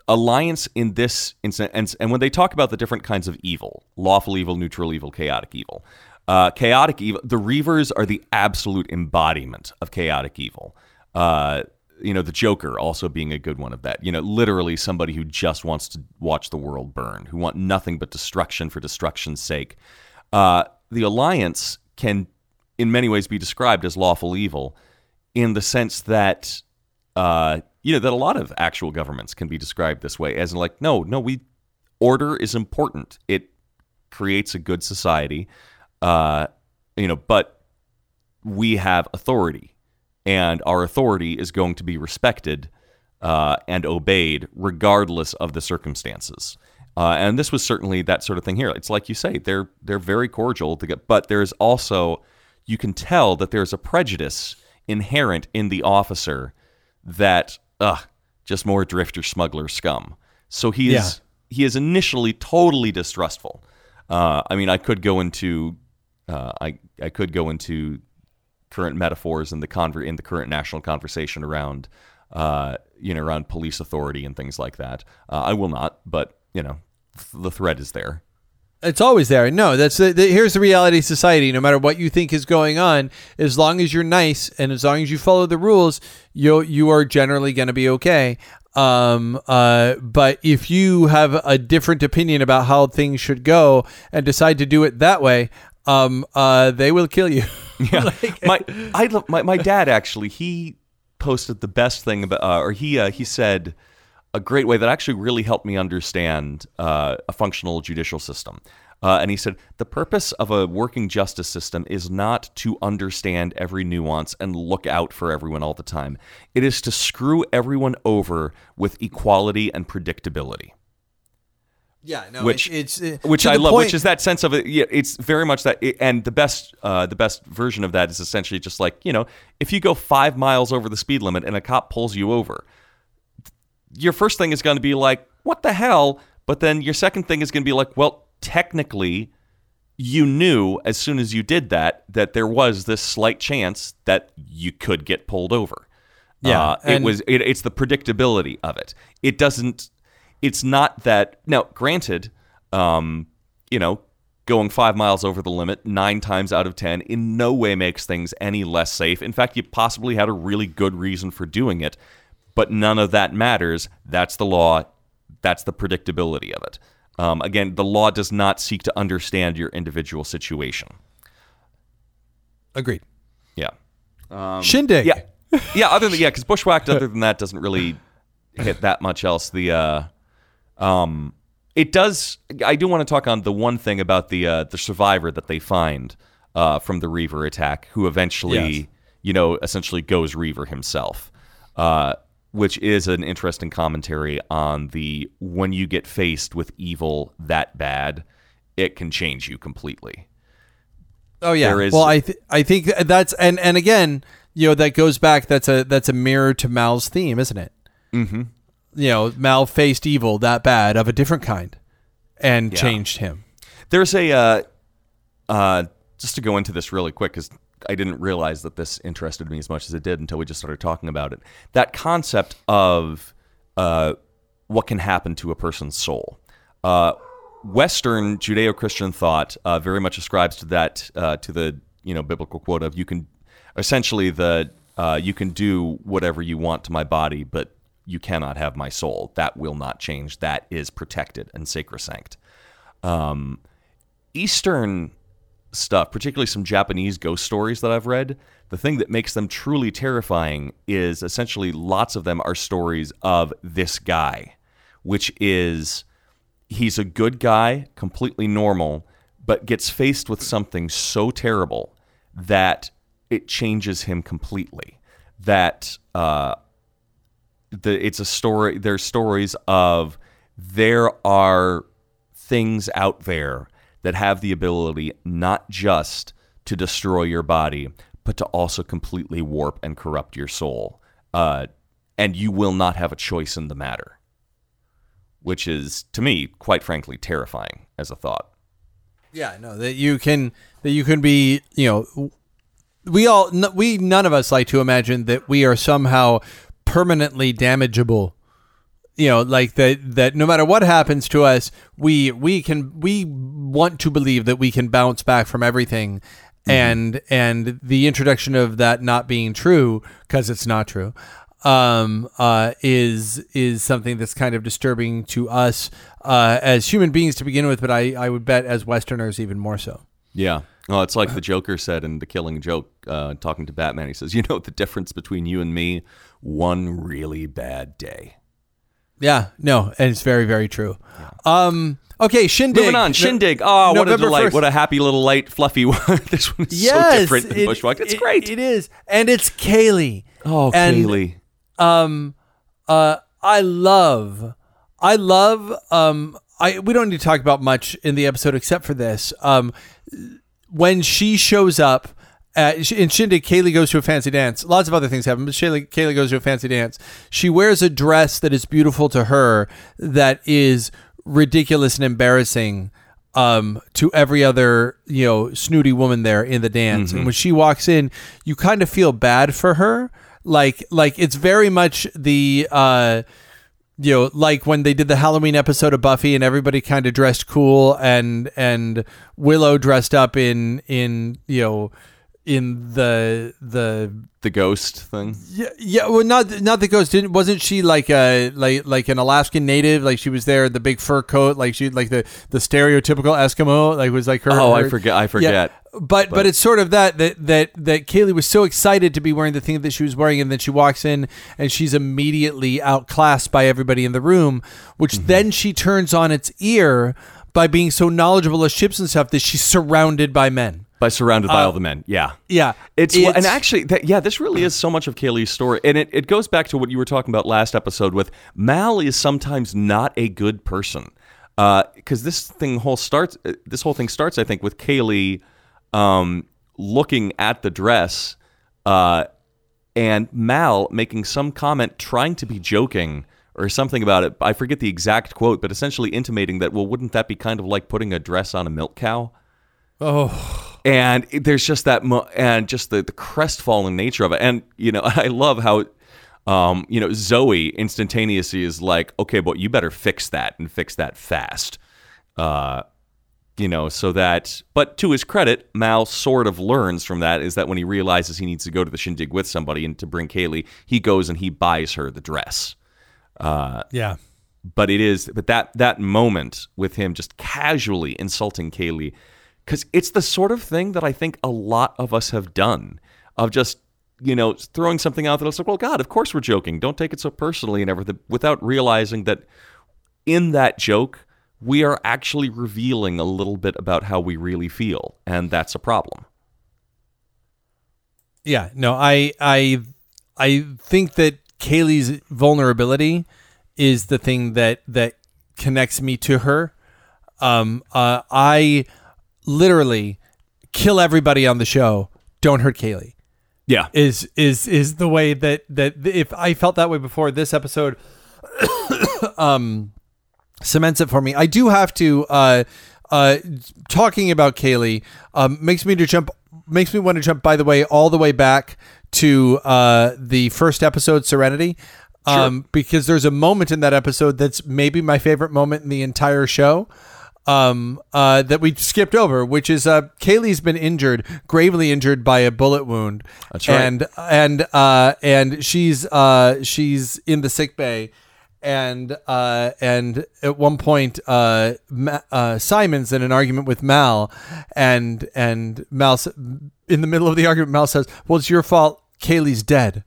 alliance in this instance, and, and when they talk about the different kinds of evil, lawful evil, neutral evil, chaotic evil, uh, chaotic evil, the Reavers are the absolute embodiment of chaotic evil. You know, the Joker also being a good one of that. You know, literally somebody who just wants to watch the world burn, who want nothing but destruction for destruction's sake. Uh, the Alliance can, in many ways, be described as lawful evil, in the sense that, uh, you know, that a lot of actual governments can be described this way, as like, no, no, we order is important. It creates a good society, uh, you know, but we have authority and our authority is going to be respected uh, and obeyed regardless of the circumstances. Uh, and this was certainly that sort of thing here. It's like you say, they're they're very cordial to get, but there's also you can tell that there's a prejudice inherent in the officer that ugh, just more drifter smuggler scum. So he is he is initially totally distrustful. Uh, I mean, I could go into uh, I I could go into current metaphors in the conver- in the current national conversation around uh, you know around police authority and things like that. Uh, I will not, but you know the threat is there. It's always there. No, that's the, the, here's the reality of society. No matter what you think is going on, as long as you're nice and as long as you follow the rules, you you are generally going to be okay. Um, uh, but if you have a different opinion about how things should go and decide to do it that way, um, uh, they will kill you. *laughs* Yeah, my I my my dad actually he posted the best thing about uh, or he uh, he said a great way that actually really helped me understand uh, a functional judicial system. Uh, and he said the purpose of a working justice system is not to understand every nuance and look out for everyone all the time. It is to screw everyone over with equality and predictability. Yeah, no, Which- it's, it's uh, which I love, point- which is that sense of it. Yeah, it's very much that, and the best, uh, the best version of that is essentially just like you know, if you go five miles over the speed limit and a cop pulls you over, your first thing is going to be like, "What the hell?" But then your second thing is going to be like, "Well, technically, you knew as soon as you did that that there was this slight chance that you could get pulled over." Yeah, Uh, it was. It, it's the predictability of it. It doesn't. It's not that. Now, granted, um, you know, going five miles over the limit nine times out of ten in no way makes things any less safe. In fact, you possibly had a really good reason for doing it, but none of that matters. That's the law. That's the predictability of it. Um, again, the law does not seek to understand your individual situation. agreed. Yeah. Shindig. Yeah, yeah. Other than yeah, because bushwhacked. Other than that, doesn't really hit that much else. The uh, um, it does. I do want to talk on the one thing about the uh, the survivor that they find uh, from the Reaver attack, who eventually, Yes. you know, essentially goes Reaver himself. Uh, which is an interesting commentary on the when you get faced with evil that bad, it can change you completely. Oh yeah. Is- well, I th- I think that's and and again, you know, that goes back. That's a that's a mirror to Mal's theme, isn't it? Mm-hmm. You know, Mal faced evil that bad of a different kind, and changed him. There's a uh, uh, just to go into this really quick because I didn't realize that this interested me as much as it did until we just started talking about it. That concept of uh, what can happen to a person's soul. Uh, Western Judeo-Christian thought uh, very much ascribes to that uh, to the you know biblical quote of you can essentially the uh, you can do whatever you want to my body, but you cannot have my soul. That will not change. That is protected and sacrosanct. um, Eastern stuff, particularly some Japanese ghost stories that I've read, the thing that makes them truly terrifying is essentially lots of them are stories of this guy, which is he's a good guy, completely normal, but gets faced with something so terrible that it changes him completely. That uh, the it's a story. There's stories of there are things out there that have the ability not just to destroy your body, but to also completely warp and corrupt your soul. Uh, and you will not have a choice in the matter, which is, to me, quite frankly, terrifying as a thought. Yeah, no, that you can that you can be, you know, we all we none of us like to imagine that we are somehow permanently damageable you know like that that no matter what happens to us we we can we want to believe that we can bounce back from everything and and the introduction of that not being true because it's not true um uh is is something that's kind of disturbing to us uh as human beings to begin with but i i would bet as westerners even more so Yeah. Oh, it's like the Joker said in The Killing Joke, uh, talking to Batman. He says, "You know the difference between you and me? One really bad day." Yeah no and it's very very true um okay shindig Moving on, Shindig. Oh, what a November delight! 1st. What a happy little light, fluffy *laughs* one. this one is yes so different than it- Bushwhacked. It's it- great. it is and it's kaylee oh, and- Kaylee. um uh i love i love um i we don't need to talk about much in the episode except for this um when she shows up at, in Shindig, Kaylee goes to a fancy dance. Lots of other things happen, but Kaylee, Kaylee goes to a fancy dance. She wears a dress that is beautiful to her, that is ridiculous and embarrassing um, to every other, you know, snooty woman there in the dance. And when she walks in, you kind of feel bad for her. Like, like it's very much the, uh, you know, like when they did the Halloween episode of Buffy and everybody kind of dressed cool and and Willow dressed up in in you know in the the The ghost thing. yeah, yeah well not not the ghost didn't wasn't she like a like like an Alaskan native like she was there the big fur coat like she like the the stereotypical Eskimo like was like her Oh, I forget. I forget. but, but it's sort of that that that that Kaylee was so excited to be wearing the thing that she was wearing, and then she walks in and she's immediately outclassed by everybody in the room, which Mm-hmm. then she turns on its ear by being so knowledgeable of ships and stuff that she's surrounded by men. By surrounded by all the men. Yeah. Yeah, It's, and actually, that, yeah, this really is so much of Kaylee's story, and it, it goes back to what you were talking about last episode. With Mal is sometimes not a good person, because this thing whole starts. uh, This whole thing starts, I think, with Kaylee um, looking at the dress, uh, and Mal making some comment, trying to be joking or something about it. I forget the exact quote, but essentially intimating that, well, wouldn't that be kind of like putting a dress on a milk cow? oh and it- there's just that mo- and just the, the crestfallen nature of it. And you know *laughs* i love how um, you know zoe instantaneously is like okay but you better fix that and fix that fast. Uh, you know so that but to his credit mal sort of learns from that is that when he realizes he needs to go to the shindig with somebody and to bring kaylee he goes and he buys her the dress. Yeah, but it is but that that moment with him just casually insulting Kaylee cuz it's the sort of thing that I think a lot of us have done of just you know throwing something out that it's like well god of course we're joking don't take it so personally and everything without realizing that in that joke we are actually revealing a little bit about how we really feel and that's a problem yeah. No, I I I think that Kaylee's vulnerability is the thing that that connects me to her. Um, uh, I literally kill everybody on the show. Don't hurt Kaylee. yeah Is is is the way that that if I felt that way before this episode, *coughs* um, cements it for me. I do have to. Uh, uh, talking about Kaylee um, makes me to jump. Makes me want to jump. By the way, all the way back to uh, the first episode, Serenity. Um, because there's a moment in that episode that's maybe my favorite moment in the entire show um, uh, that we skipped over, which is uh, Kaylee's been injured, gravely injured by a bullet wound. That's right. And and uh, and she's uh, she's in the sick bay, and uh, and at one point uh, Ma- uh, Simon's in an argument with Mal, and and Mal in the middle of the argument, Mal says, "Well, it's your fault. Kaylee's dead."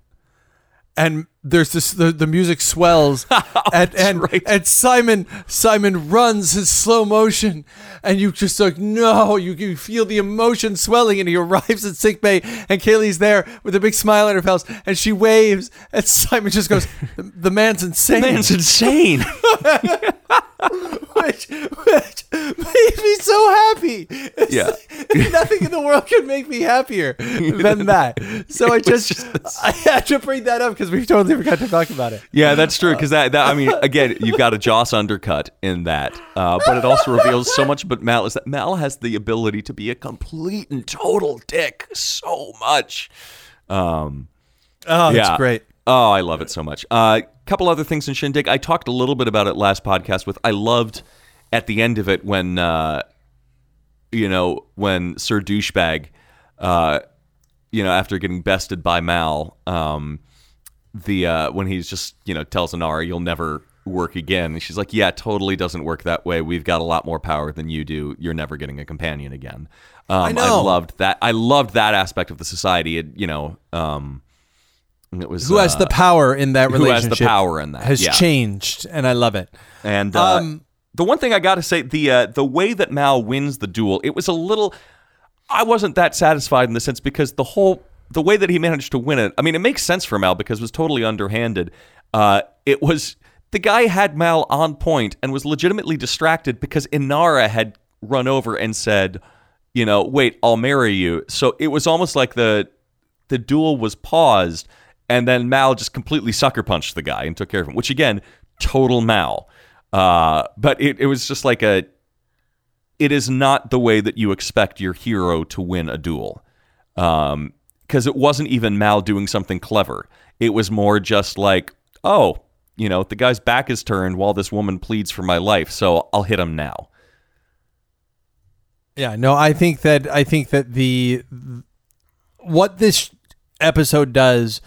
And there's this the, the music swells *laughs* oh, and and, right. and Simon Simon runs in slow motion and you just like no you, you feel the emotion swelling and he arrives at sick bay and Kaylee's there with a big smile on her face and she waves and Simon just goes the, the man's insane Man's insane. *laughs* *laughs* which, which made me so happy. It's Yeah. like, nothing in the world could make me happier than that. So I *laughs* just, just I had to bring that up because we totally forgot to talk about it. Yeah, that's true. Because that, that, I mean, again, you've got a Joss undercut in that, uh, but it also reveals so much. But Mal is that Mal has the ability to be a complete and total dick so much. Um, Oh, yeah, it's great. Oh, I love it so much. Uh, couple other things in Shindig. I talked a little bit about it last podcast. With I loved at the end of it when uh, you know when Sir Douchebag, uh, you know, after getting bested by Mal, um, the uh, when he's just you know tells Inara you'll never work again, and she's like, yeah, totally doesn't work that way. We've got a lot more power than you do. You're never getting a companion again. Um, I know. loved that. I loved that aspect of the society. It, you know. Um, it was Who has uh, the power in that who has relationship? the power in that, has yeah. changed, and I love it. And uh, Um, the one thing I got to say, the uh, the way that Mal wins the duel, it was a little. I wasn't that satisfied in the sense because the whole the way that he managed to win it. I mean, it makes sense for Mal because it was totally underhanded. Uh, it was the guy had Mal on point and was legitimately distracted because Inara had run over and said, you know, wait, I'll marry you. So it was almost like the the duel was paused, and then Mal just completely sucker punched the guy and took care of him. Which again, total Mal. Uh, but it, it was just like a. It is not the way that you expect your hero to win a duel, because it wasn't even Mal doing something clever. It was more just like, oh, you know, the guy's back is turned while this woman pleads for my life, so I'll hit him now. Yeah, no, I think that I think that the what this episode does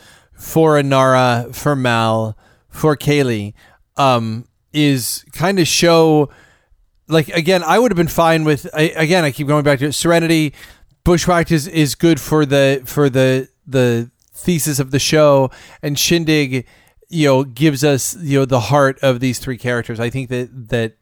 for Inara, for Mal, for Kaylee, um, is kind of show like again, I would have been fine with I, again, I keep going back to it. Serenity, Bushwhacked is, is good for the for the the thesis of the show and Shindig, you know, gives us, you know, the heart of these three characters. I think that that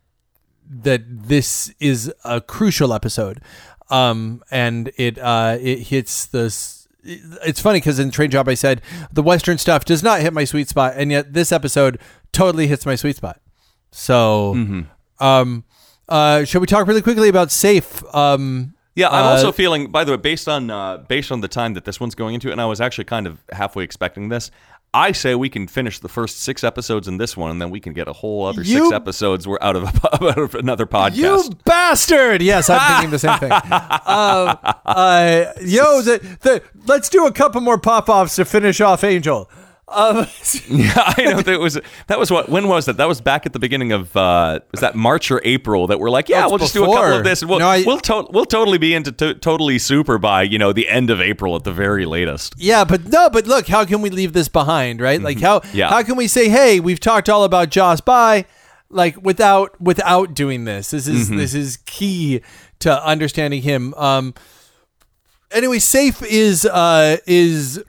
that this is a crucial episode, um, and it uh, it hits this. It's funny because in Train Job I said the Western stuff does not hit my sweet spot, and yet this episode totally hits my sweet spot. So, um, uh, shall we talk really quickly about Safe? Um, Yeah, I'm Uh, also feeling. By the way, based on uh, based on the time that this one's going into, and I was actually kind of halfway expecting this. I say we can finish the first six episodes in this one, and then we can get a whole other You- six episodes. We're out of, *laughs* out of another podcast. You bastard! Yes, I'm thinking the same thing. *laughs* Um, uh, yo, the, the, let's do a couple more pop offs to finish off Angel. Um, *laughs* Yeah, I know that was that was what. When was that? That was back at the beginning of uh, was that March or April that we're like, yeah, we'll just do a couple of this. And we'll No, I- we'll, to- we'll totally be into to- totally super by you know the end of April at the very latest. yeah, but no, but look, how can we leave this behind, right? Like how Mm-hmm. Yeah. how can we say, hey, we've talked all about Joss by like without without doing this. This is Mm-hmm. this is key to understanding him. Um, anyway, safe is uh is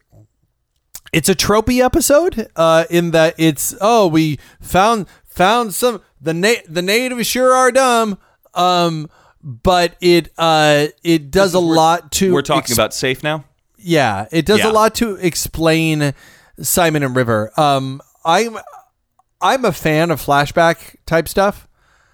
it's a tropey episode uh in that it's oh we found found some the na- the natives sure are dumb um but it uh it does a lot to We're talking ex- about safe now. yeah it does Yeah. a lot to explain Simon and River um I'm I'm a fan of flashback type stuff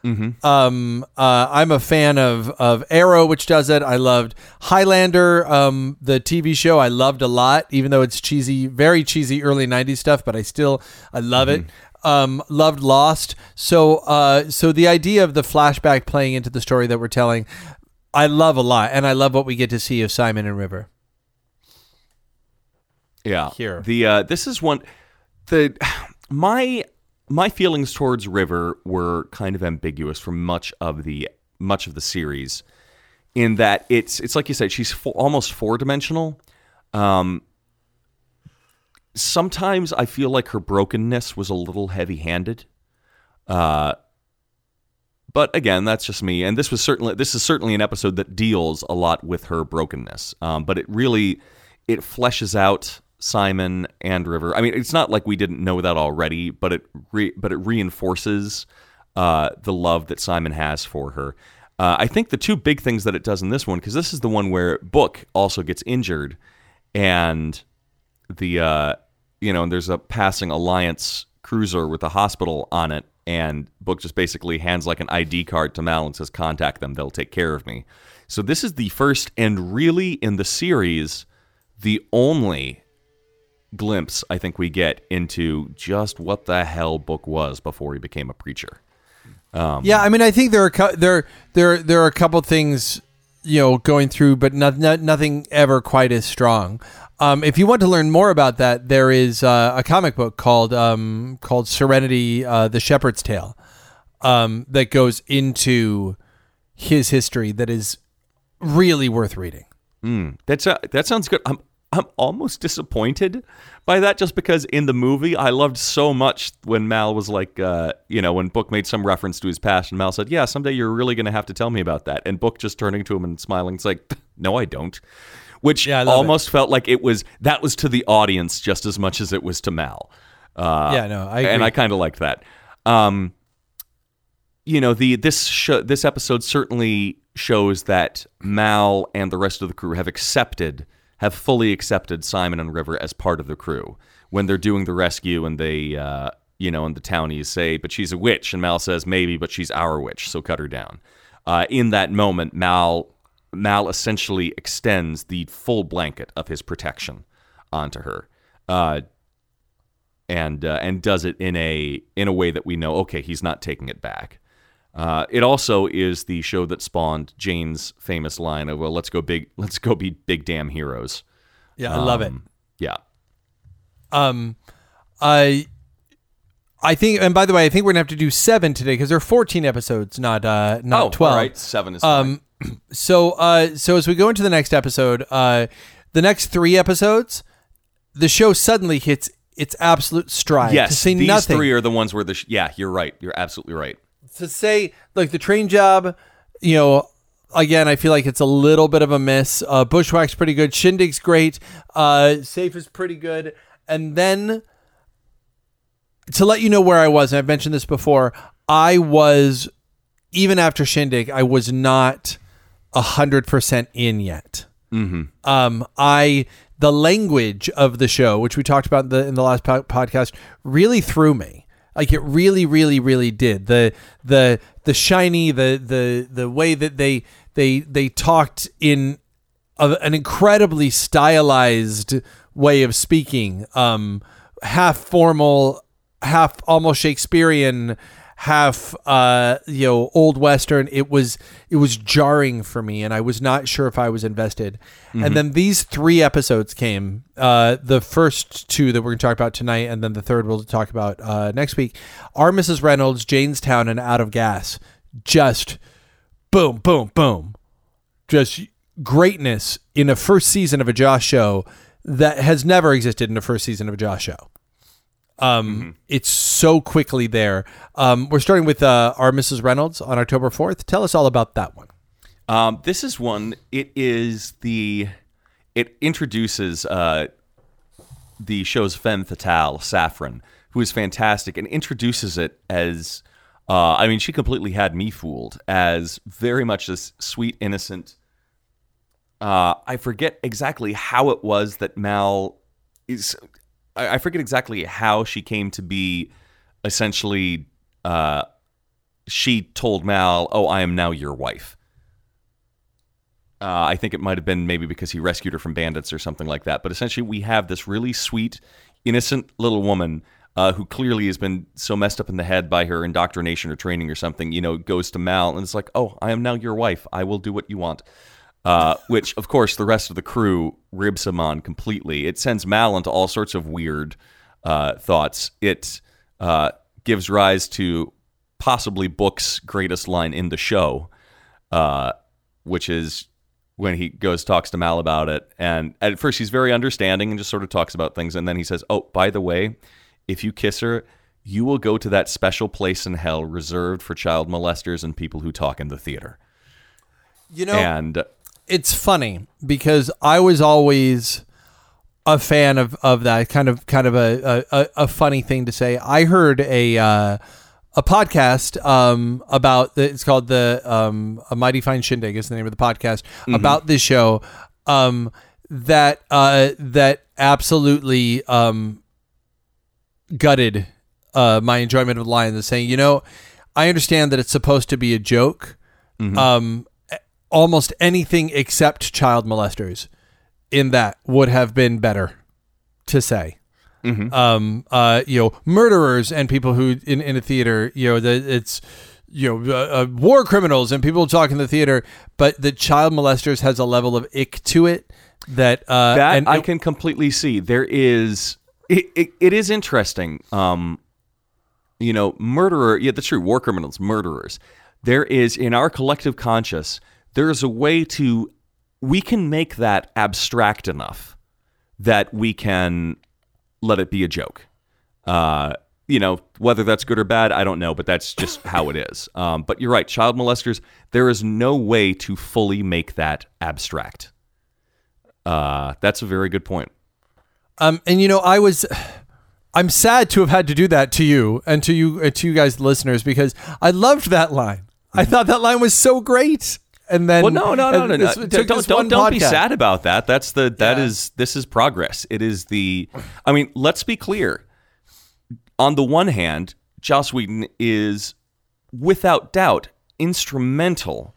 um, uh, I'm a fan of of Arrow, which does it. I loved Highlander, um, the TV show. I loved a lot, even though it's cheesy, very cheesy early '90s stuff. But I still I love it. Um, loved Lost. So uh, so the idea of the flashback playing into the story that we're telling, I love a lot, and I love what we get to see of Simon and River. Yeah. Here. The uh, this is one the *sighs* my my feelings towards River were kind of ambiguous for much of the much of the series in that it's it's like you said she's fo- almost four dimensional. Um, sometimes I feel like her brokenness was a little heavy handed Uh, but again, that's just me. And this was certainly this is certainly an episode that deals a lot with her brokenness. Um, but it really it fleshes out Simon and River. I mean, it's not like we didn't know that already, but it re- but it reinforces uh, the love that Simon has for her. Uh, I think the two big things that it does in this one, because this is the one where Book also gets injured, and the uh, you know, and there's a passing Alliance cruiser with a hospital on it, and Book just basically hands like an ID card to Mal and says, "Contact them; they'll take care of me." So this is the first and really in the series the only glimpse I think we get into just what the hell Book was before he became a preacher. Um, yeah, I mean, I think there are there there there are a couple things you know going through, but not, not, nothing ever quite as strong. Um, if you want to learn more about that, there is uh, a comic book called um, called Serenity: uh, The Shepherd's Tale um, that goes into his history that is really worth reading. Mm, that's uh, that sounds good. I'm I'm almost disappointed by that just because in the movie I loved so much when Mal was like, uh, you know, when Book made some reference to his past and Mal said, Yeah, someday you're really going to have to tell me about that. And Book just turning to him and smiling, it's like, *laughs* No, I don't. Which yeah, almost it. felt like it was, that was to the audience just as much as it was to Mal. Uh, yeah, no, I agree. And I kind of liked that. Um, you know, the this sh- this episode certainly shows that Mal and the rest of the crew have accepted have fully accepted Simon and River as part of the crew when they're doing the rescue and they, uh, you know, and the townies say, but she's a witch. And Mal says, maybe, but she's our witch, so cut her down. Uh, in that moment, Mal, Mal essentially extends the full blanket of his protection onto her. Uh, and uh, and does it in a in a way that we know okay he's not taking it back. Uh, it also is the show that spawned Jayne's famous line of "Well, let's go big, *laughs* let's go be big damn heroes." Yeah, I love it. Um, yeah. Um, I, I think, and by the way, I think we're gonna have to do seven today because there are fourteen episodes, not uh, not oh, twelve. All right, seven is um. Fine. *clears throat* So, uh, so as we go into the next episode, uh, the next three episodes, the show suddenly hits its absolute stride. Yes, to say these nothing. three are the ones where the sh- yeah, you're right. You're absolutely right to say like the train job, you know, again, I feel like it's a little bit of a miss. Uh, Bushwhack's pretty good. Shindig's great. Uh, Safe is pretty good. And then to let you know where I was, and I've mentioned this before, I was even after Shindig, I was not a hundred percent in yet. Mm-hmm. Um, I the language of the show, which we talked about in the, in the last po- podcast, really threw me. Like it really, really, really did. The the the shiny, the the the way that they they they talked in a, an incredibly stylized way of speaking, um, half formal, half almost Shakespearean, half uh, you know old western it was it was jarring for me and i was not sure if i was invested. Mm-hmm. and then these three episodes came uh, the first two that we're going to talk about tonight and then the third we'll talk about uh, next week. Are mrs reynolds Jaynestown and out of gas. Just boom boom boom. Just greatness in a first season of a Joss show that has never existed in a first season of a Joss show um, mm-hmm. It's so quickly there. Um, we're starting with uh, our Mrs. Reynolds on October 4th. Tell us all about that one. Um, this is one, it is the, it introduces uh, the show's femme fatale, Saffron, who is fantastic and introduces it as, uh, I mean, she completely had me fooled as very much this sweet, innocent. Uh, I forget exactly how it was that Mal is I, I forget exactly how she came to be essentially uh, she told Mal, "Oh, I am now your wife." Uh, I think it might have been maybe because he rescued her from bandits or something like that. But essentially, we have this really sweet, innocent little woman uh, who clearly has been so messed up in the head by her indoctrination or training or something. You know, goes to Mal and it's like, "Oh, I am now your wife. I will do what you want." Uh, which, of course, the rest of the crew ribs him on completely. It sends Mal into all sorts of weird uh, thoughts. It uh, gives rise to possibly Book's greatest line in the show, uh, which is when he goes talks to Mal about it. And at first, he's very understanding and just sort of talks about things. And then he says, "Oh, by the way, if you kiss her." you will go to that special place in hell reserved for child molesters and people who talk in the theater. You know, And it's funny because I was always a fan of, of that kind of kind of a, a, a funny thing to say. I heard a uh, a podcast um, about the, it's called the um, a mighty fine shindig is the name of the podcast about this show um, that uh, that absolutely um, gutted uh, my enjoyment of the line. Saying, you know, I understand that it's supposed to be a joke. Um, almost anything except child molesters in that would have been better to say. Um, uh, you know, murderers and people who in, in a theater, you know, that it's you know, uh, uh, war criminals and people talk in the theater, but the child molesters has a level of ick to it that uh, that and I it- can completely see. There is it, it, it is interesting. Um, you know, murderer. Yeah, that's true. War criminals, murderers. There is in our collective conscious. There is a way to we can make that abstract enough that we can let it be a joke. Uh, you know, whether that's good or bad, I don't know, but that's just how it is. *laughs* Um, but you're right, child molesters. There is no way to fully make that abstract. Uh, that's a very good point. Um, and you know, I was, I'm sad to have had to do that to you and to you, uh, to you guys, listeners, because I loved that line. I thought that line was so great. And then, Well, no, no, no, no, no. Don't don't don't, be sad about that. That's the that Yeah. is this is progress. It is the. I mean, let's be clear. On the one hand, Joss Whedon is without doubt instrumental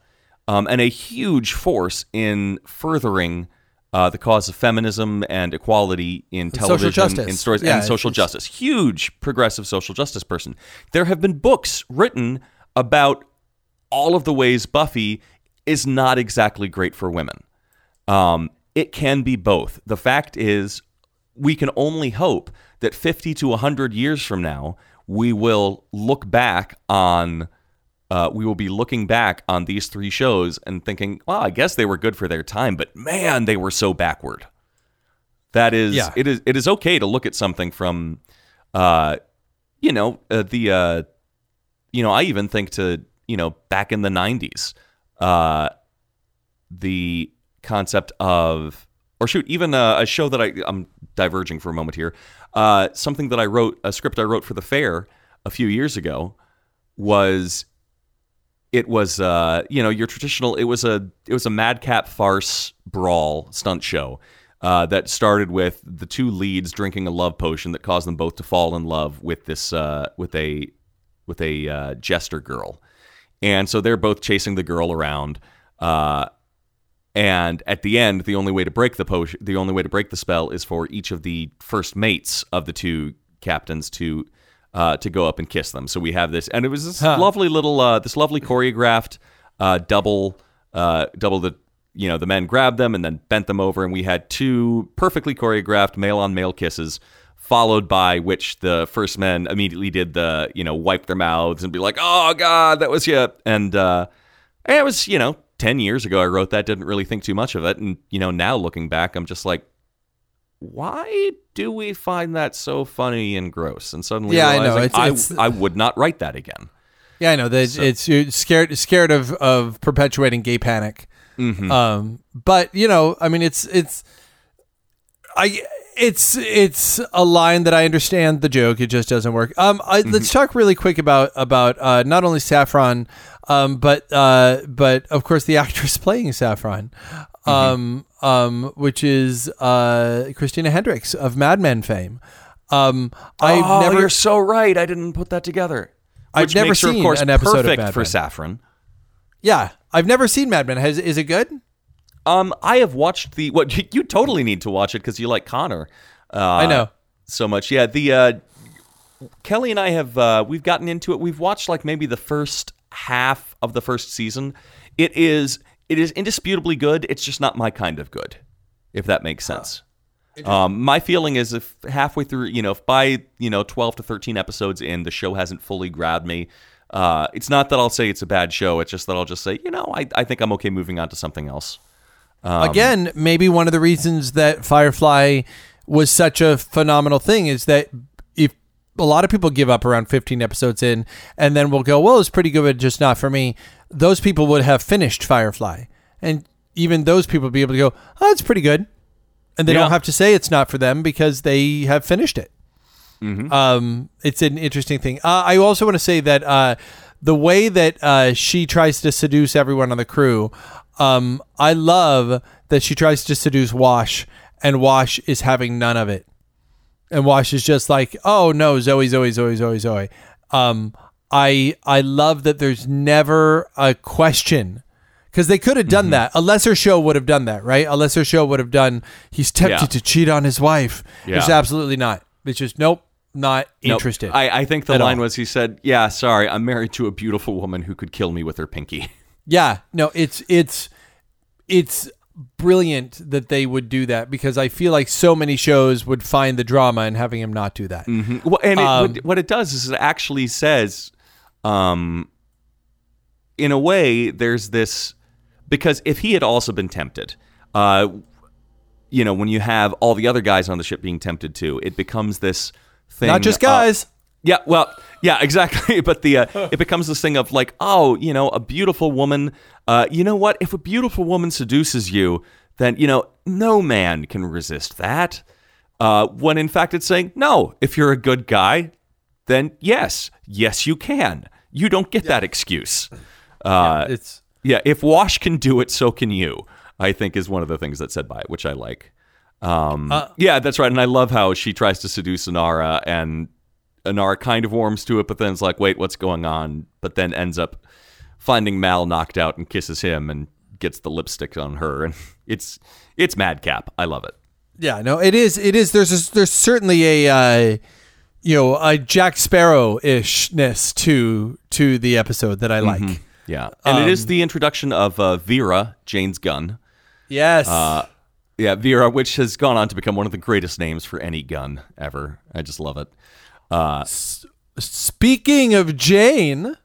um, and a huge force in furthering uh, the cause of feminism and equality in television, in stories, Yeah, and social it's- justice. Huge progressive social justice person. There have been books written about all of the ways Buffy is not exactly great for women. Um, it can be both. The fact is, we can only hope that 50 to 100 years from now, we will look back on. Uh, we will be looking back on these three shows and thinking, well, I guess they were good for their time, but man, they were so backward. That is, Yeah. it is, it is okay to look at something from, uh, you know, uh, the, uh, you know, I even think to, you know, back in the 90s, uh, the concept of, or shoot, even a, a show that I, I'm diverging for a moment here, uh, something that I wrote, a script I wrote for the fair a few years ago was it was uh, you know your traditional it was a it was a madcap farce brawl stunt show uh, that started with the two leads drinking a love potion that caused them both to fall in love with this uh, with a with a uh, jester girl and so they're both chasing the girl around uh, and at the end the only way to break the potion the only way to break the spell is for each of the first mates of the two captains to uh, to go up and kiss them so we have this and it was this Huh. lovely little uh, this lovely choreographed uh, double uh, double the you know the men grabbed them and then bent them over and we had two perfectly choreographed male on male kisses followed by which the first men immediately did the you know wipe their mouths and be like oh god that was you and uh it was you know 10 years ago i wrote that didn't really think too much of it and you know now looking back i'm just like why do we find that so funny and gross and suddenly Yeah, I know. It's- it's- I, I would not write that again Yeah, I know that it's you're scared scared of of perpetuating gay panic. Mm-hmm. Um, but you know, I mean, it's it's I it's it's a line that I understand the joke. It just doesn't work. Um, I, Mm-hmm. let's talk really quick about about uh, not only Saffron, um, but uh, but of course the *laughs* actress playing Saffron, Mm-hmm. um, um, which is uh, Christina Hendricks of Mad Men fame. Um, I've oh, never you're so right. I didn't put that together. I've never makes her, seen of course, an episode of perfect Mad for Men. Saffron. Yeah, I've never seen Mad Men. Has is it good? Um, I have watched the what *laughs* you, you totally need to watch it because you like Connor. Uh, I know. so much. Yeah, the uh, Kelly and I have uh, we've gotten into it. We've watched like maybe the first half of the first season. It is it is indisputably good. It's just not my kind of good, if that makes sense. Um, my feeling is if halfway through, you know, if by you know twelve to thirteen episodes in, the show hasn't fully grabbed me. Uh, it's not that I'll say it's a bad show. It's just that I'll just say, you know, I, I think I'm okay moving on to something else. Um, Again, maybe one of the reasons that Firefly was such a phenomenal thing is that if a lot of people give up around 15 episodes in and then will go, well, it's pretty good, but just not for me. Those people would have finished Firefly. And even those people would be able to go, oh, it's pretty good. And they Yeah. don't have to say it's not for them because they have finished it. Um, it's an interesting thing. Uh, I also want to say that uh, the way that uh, she tries to seduce everyone on the crew, um, I love that she tries to seduce Wash, and Wash is having none of it. And Wash is just like, oh no, Zoe, Zoe, Zoe, Zoe, Zoe. Um, I I love that there's never a question because they could have done that. A lesser show would have done that, right? A lesser show would have done. He's tempted Yeah. to cheat on his wife. It's Yeah. absolutely not. It's just nope, not Nope. interested. I, I think the line all. was he said, "Yeah, sorry, I'm married to a beautiful woman who could kill me with her pinky." *laughs* Yeah, no, it's it's it's brilliant that they would do that because I feel like so many shows would find the drama in having him not do that. Well, and it, Um, what, it does is it actually says, um, in a way, there's this because if he had also been tempted, uh, you know, when you have all the other guys on the ship being tempted too, it becomes this thing. Not just uh, guys. Yeah, well, yeah, *laughs* exactly. But the uh, it becomes this thing of like, oh, you know, a beautiful woman. Uh, you know what? If a beautiful woman seduces you, then you know no man can resist that. Uh, when in fact it's saying no. If you're a good guy, then yes, yes you can. You don't get that excuse. Uh, it's yeah, if Wash can do it, so can you. I think is one of the things that's said by it, which I like. Um, Uh, yeah, that's right, and I love how she tries to seduce Inara, and Inara kind of warms to it, but then it's like, wait, what's going on? But then ends up finding Mal knocked out and kisses him and gets the lipstick on her, and *laughs* it's it's madcap. I love it. yeah, no, it is. It is. There's a, there's certainly a uh, you know a Jack Sparrow ishness to to the episode that I like. Yeah, and it Um, is the introduction of uh, Vera, Jayne's gun. Yes. Uh, yeah, Vera, which has gone on to become one of the greatest names for any gun ever. I just love it. Uh, Speaking of Jayne,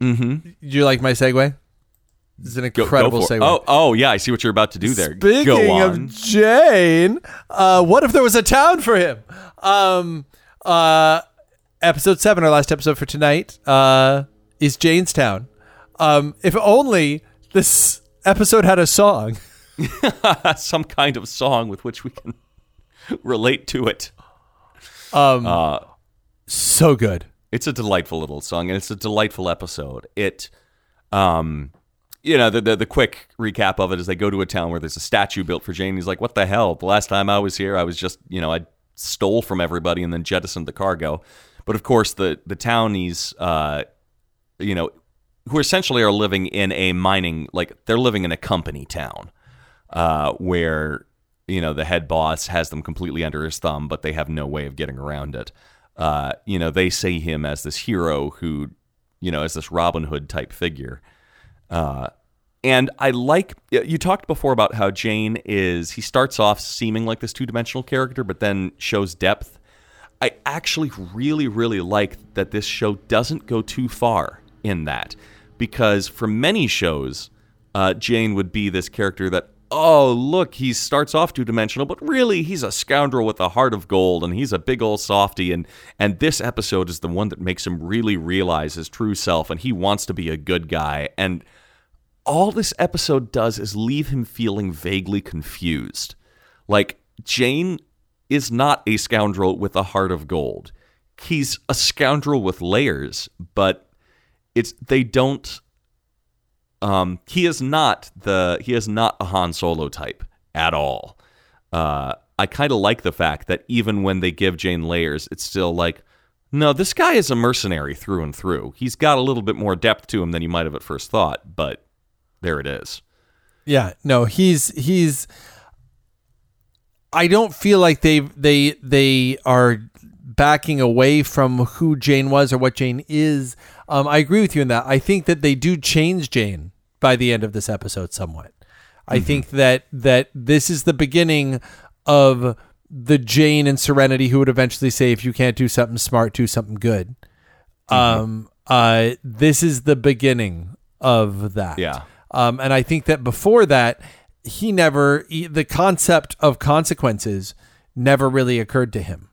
mm-hmm. do you like my segue? This is an incredible go segue. Oh, oh yeah, I see what you're about to do there. Speaking of Jayne, uh, what if there was a town for him? Um, uh, episode seven, our last episode for tonight, uh, is Jaynestown. Um, if only this episode had a song. *laughs* *laughs* Some kind of song with which we can *laughs* relate to it. Um, Uh, so good. it's a delightful little song, and it's a delightful episode. It, um, you know, the, the the quick recap of it is they go to a town where there's a statue built for Jayne. He's like, "What the hell? The last time I was here, I was just, you know, I stole from everybody and then jettisoned the cargo." But of course, the the townies, uh, you know, who essentially are living in a mining, like they're living in a company town, uh, where you know the head boss has them completely under his thumb, but they have no way of getting around it. Uh, you know, they see him as this hero who, you know, as this Robin Hood type figure. Uh, and I like you talked before about how Jayne is. He starts off seeming like this two dimensional character, but then shows depth. I actually really, really like that this show doesn't go too far in that, because for many shows, uh, Jayne would be this character that, oh, look, he starts off two dimensional, but really he's a scoundrel with a heart of gold, and he's a big old softy, and and this episode is the one that makes him really realize his true self, and he wants to be a good guy, and all this episode does is leave him feeling vaguely confused. Like, Jayne is not a scoundrel with a heart of gold. He's a scoundrel with layers, but it's they don't um he is not the he is not a Han Solo type at all. Uh I kind of like the fact that even when they give Jayne layers, it's still like no, this guy is a mercenary through and through. He's got a little bit more depth to him than you might have at first thought, but there it is. Yeah, no, he's he's. I don't feel like they they they are backing away from who Jayne was or what Jayne is. Um, I agree with you in that. I think that they do change Jayne by the end of this episode somewhat. I think that that this is the beginning of the Jayne and Serenity who would eventually say, if you can't do something smart, do something good. Um, uh, this is the beginning of that. Yeah. Um, and I think that before that, he never, he, the concept of consequences never really occurred to him.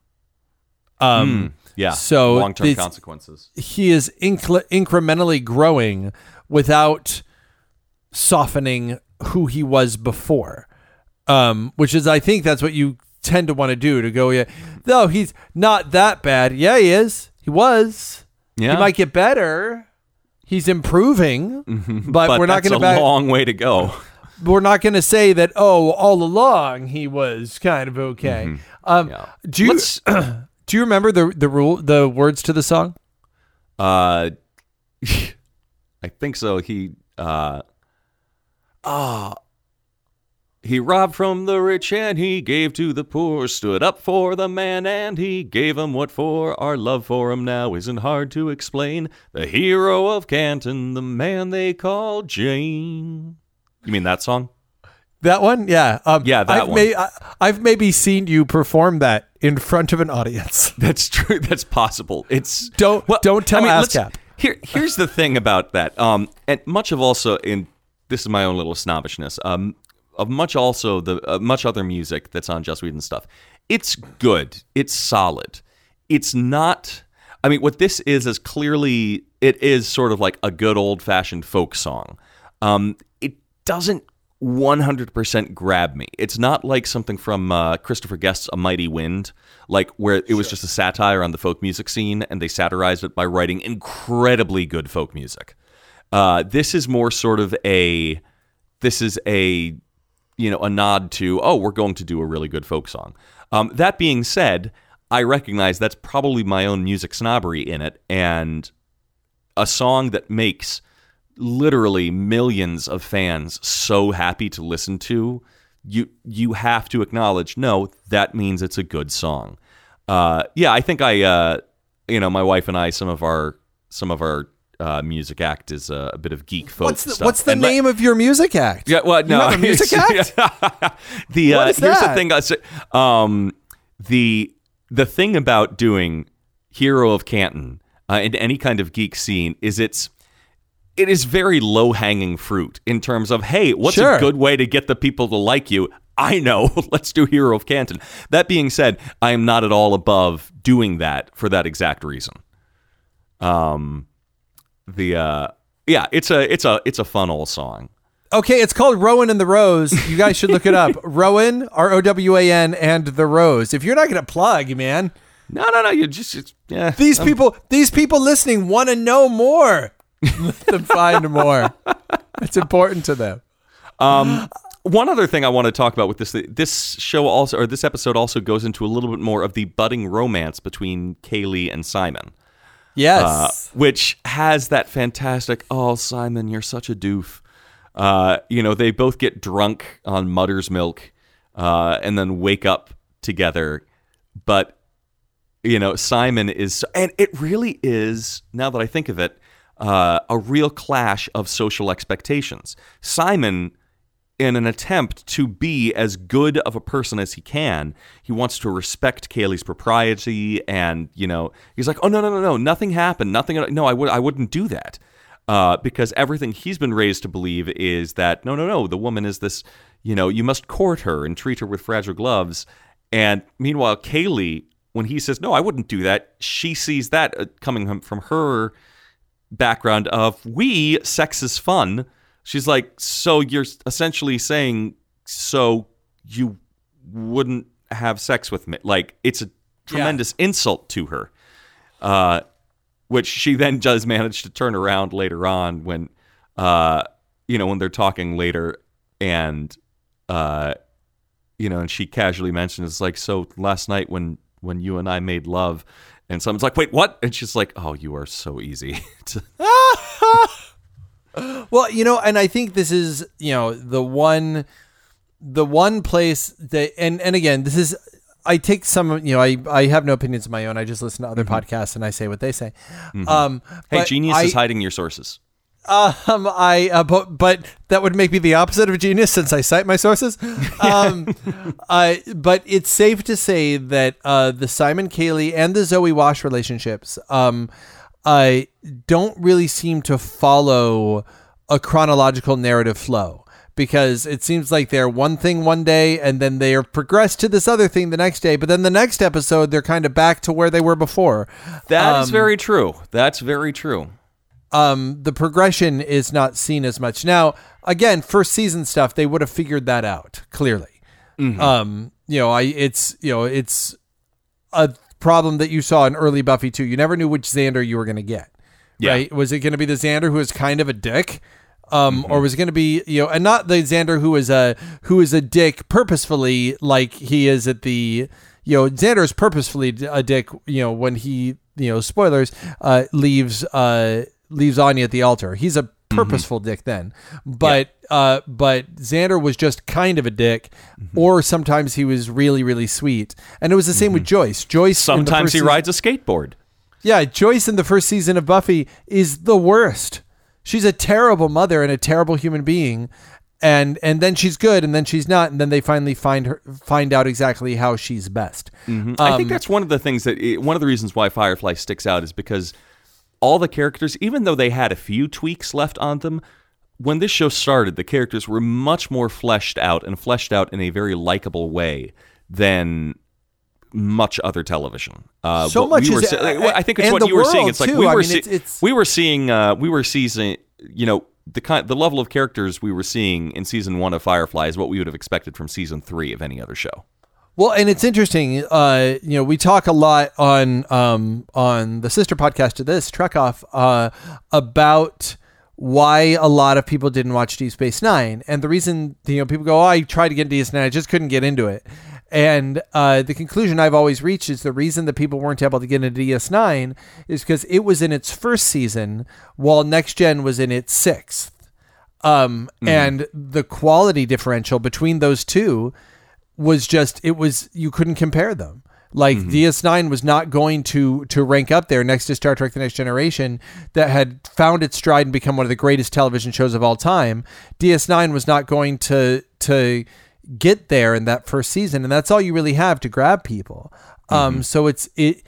Um, Yeah. So long term consequences. he is incl- incrementally growing without softening who he was before. Um, which is, I think that's what you tend to want to do to go, yeah, though he's not that bad. Yeah, he is. He was. Yeah. He might get better. He's improving, but, But we're not that's going a to back. long way to go. *laughs* we're not going to say that. Oh, all along he was kind of okay. Um, Yeah. Do you Let's- *clears throat* *clears throat* do you remember the the rule the words to the song? Uh, *laughs* I think so. He uh, ah, he robbed from the rich and he gave to the poor. Stood up for the man and he gave him what for. Our love for him now isn't hard to explain. The hero of Canton, the man they call Jayne. You mean that song? That one, yeah, um, Yeah, that I've one. May, I, I've maybe seen you perform that in front of an audience. *laughs* That's true. That's possible. It's Don't- don't tell let's- ASCAP. Here, here's the thing about that. Um, and much of also in this is my own little snobbishness. Um, of much also the uh, much other music that's on Joss Whedon stuff. It's good. It's solid. It's not. I mean, what this is is clearly it is sort of like a good old fashioned folk song. Um, it doesn't 100% grab me. It's not like something from uh, Christopher Guest's A Mighty Wind, like where it was just a satire on the folk music scene and they satirized it by writing incredibly good folk music. Uh, this is more sort of a this is a you know a nod to oh we're going to do a really good folk song. Um, that being said, I recognize that's probably my own music snobbery in it, and a song that makes literally millions of fans so happy to listen to. You you have to acknowledge no, that means it's a good song. Uh, yeah, I think I uh, you know my wife and I some of our some of our uh, music act is uh, a bit of geek folk What's the, stuff. what's the And let- name of your music act? yeah, well, no, have a music it's- *laughs* the uh, here's the thing. I say, um, the the thing about doing Hero of Canton uh, in any kind of geek scene is it's it is very low hanging fruit in terms of hey, what's Sure. a good way to get the people to like you? I know. *laughs* Let's do Hero of Canton. That being said, I am not at all above doing that for that exact reason. Um, the uh, yeah, it's a it's a it's a fun old song. Okay, it's called Rowan and the Rose. You guys should look it up. *laughs* Rowan, R O W A N, and the Rose. If you're not going to plug, man, No, no, no. You just, it's, yeah. these people, these people listening want to know more. *laughs* Let them find more. It's important to them. One other thing I want to talk about with this, this show also, or this episode also goes into a little bit more of the budding romance between Kaylee and Simon, Yes. uh, which has that fantastic, oh, Simon, you're such a doof. Uh, you know, they both get drunk on mother's milk uh, and then wake up together. But, you know, Simon is, and it really is, now that I think of it, uh, a real clash of social expectations. Simon in an attempt to be as good of a person as he can, he wants to respect Kaylee's propriety, and you know, he's like, "Oh no, no, no, no, nothing happened, nothing. No, I would, I wouldn't do that." Uh, because everything he's been raised to believe is that no, no, no, the woman is this, you know, you must court her and treat her with fragile gloves. And meanwhile, Kaylee, when he says, no, I wouldn't do that, she sees that uh, coming from- from her background of we sex is fun. She's like so you're essentially saying so you wouldn't have sex with me. Like it's a tremendous insult to her uh which she then does manage to turn around later on when uh you know when they're talking later and uh you know and she casually mentions like so last night when when you and I made love and someone's like wait what and she's like oh you are so easy *laughs* *laughs* Well, you know, and I think this is, you know, the one the one place that and and again, this is I take some, you know, I I have no opinions of my own. I just listen to other podcasts and I say what they say. Um Mm-hmm. hey genius I, is hiding your sources Um, I uh, but but that would make me the opposite of a genius since I cite my sources. *laughs* Um, I but it's safe to say that uh, the Simon Kaylee and the Zoe Wash relationships um, I don't really seem to follow a chronological narrative flow because it seems like they're one thing one day and then they are progressed to this other thing the next day, but then the next episode they're kind of back to where they were before. That is Um, very true. That's very true. Um, the progression is not seen as much. Now, again, first season stuff, they would have figured that out clearly. Um, you know, I it's you know it's a problem that you saw in early Buffy too. You never knew which Xander you were going to get. Yeah. Right? Was it going to be the Xander who is kind of a dick? Um, or was it going to be you know, and not the Xander who is a who is a dick purposefully, like he is at the you know Xander is purposefully a dick. You know when he you know spoilers uh, leaves uh, leaves Anya at the altar. He's a purposeful dick then, but uh, but Xander was just kind of a dick, or sometimes he was really really sweet, and it was the same with Joyce. Joyce Sometimes he season- rides a skateboard. yeah, Joyce in the first season of Buffy is the worst. She's a terrible mother and a terrible human being. And and then she's good and then she's not and then they finally find her find out exactly how she's best. I Um, think that's one of the things that it, one of the reasons why Firefly sticks out is because all the characters, even though they had a few tweaks left on them, when this show started, the characters were much more fleshed out and fleshed out in a very likable way than much other television. Uh, So much we were is- se- well, I think it's what you were seeing. It's like too. we I were mean, see- it's- it's- we were seeing uh, we were seeing you know the kind the level of characters we were seeing in season one of Firefly is what we would have expected from season three of any other show. Well, and it's interesting. Uh, you know, we talk a lot on um, on the sister podcast to this Trek Off uh, about why a lot of people didn't watch Deep Space Nine, and the reason you know people go, "Oh, I tried to get into DS Nine, I just couldn't get into it." And uh, the conclusion I've always reached is the reason that people weren't able to get into DS9 is because it was in its first season, while Next Gen was in its sixth. Um, and the quality differential between those two was just it was you couldn't compare them. Like DS9 was not going to to rank up there next to Star Trek: The Next Generation, that had found its stride and become one of the greatest television shows of all time. DS9 was not going to to get there in that first season, and that's all you really have to grab people. Um, so it's it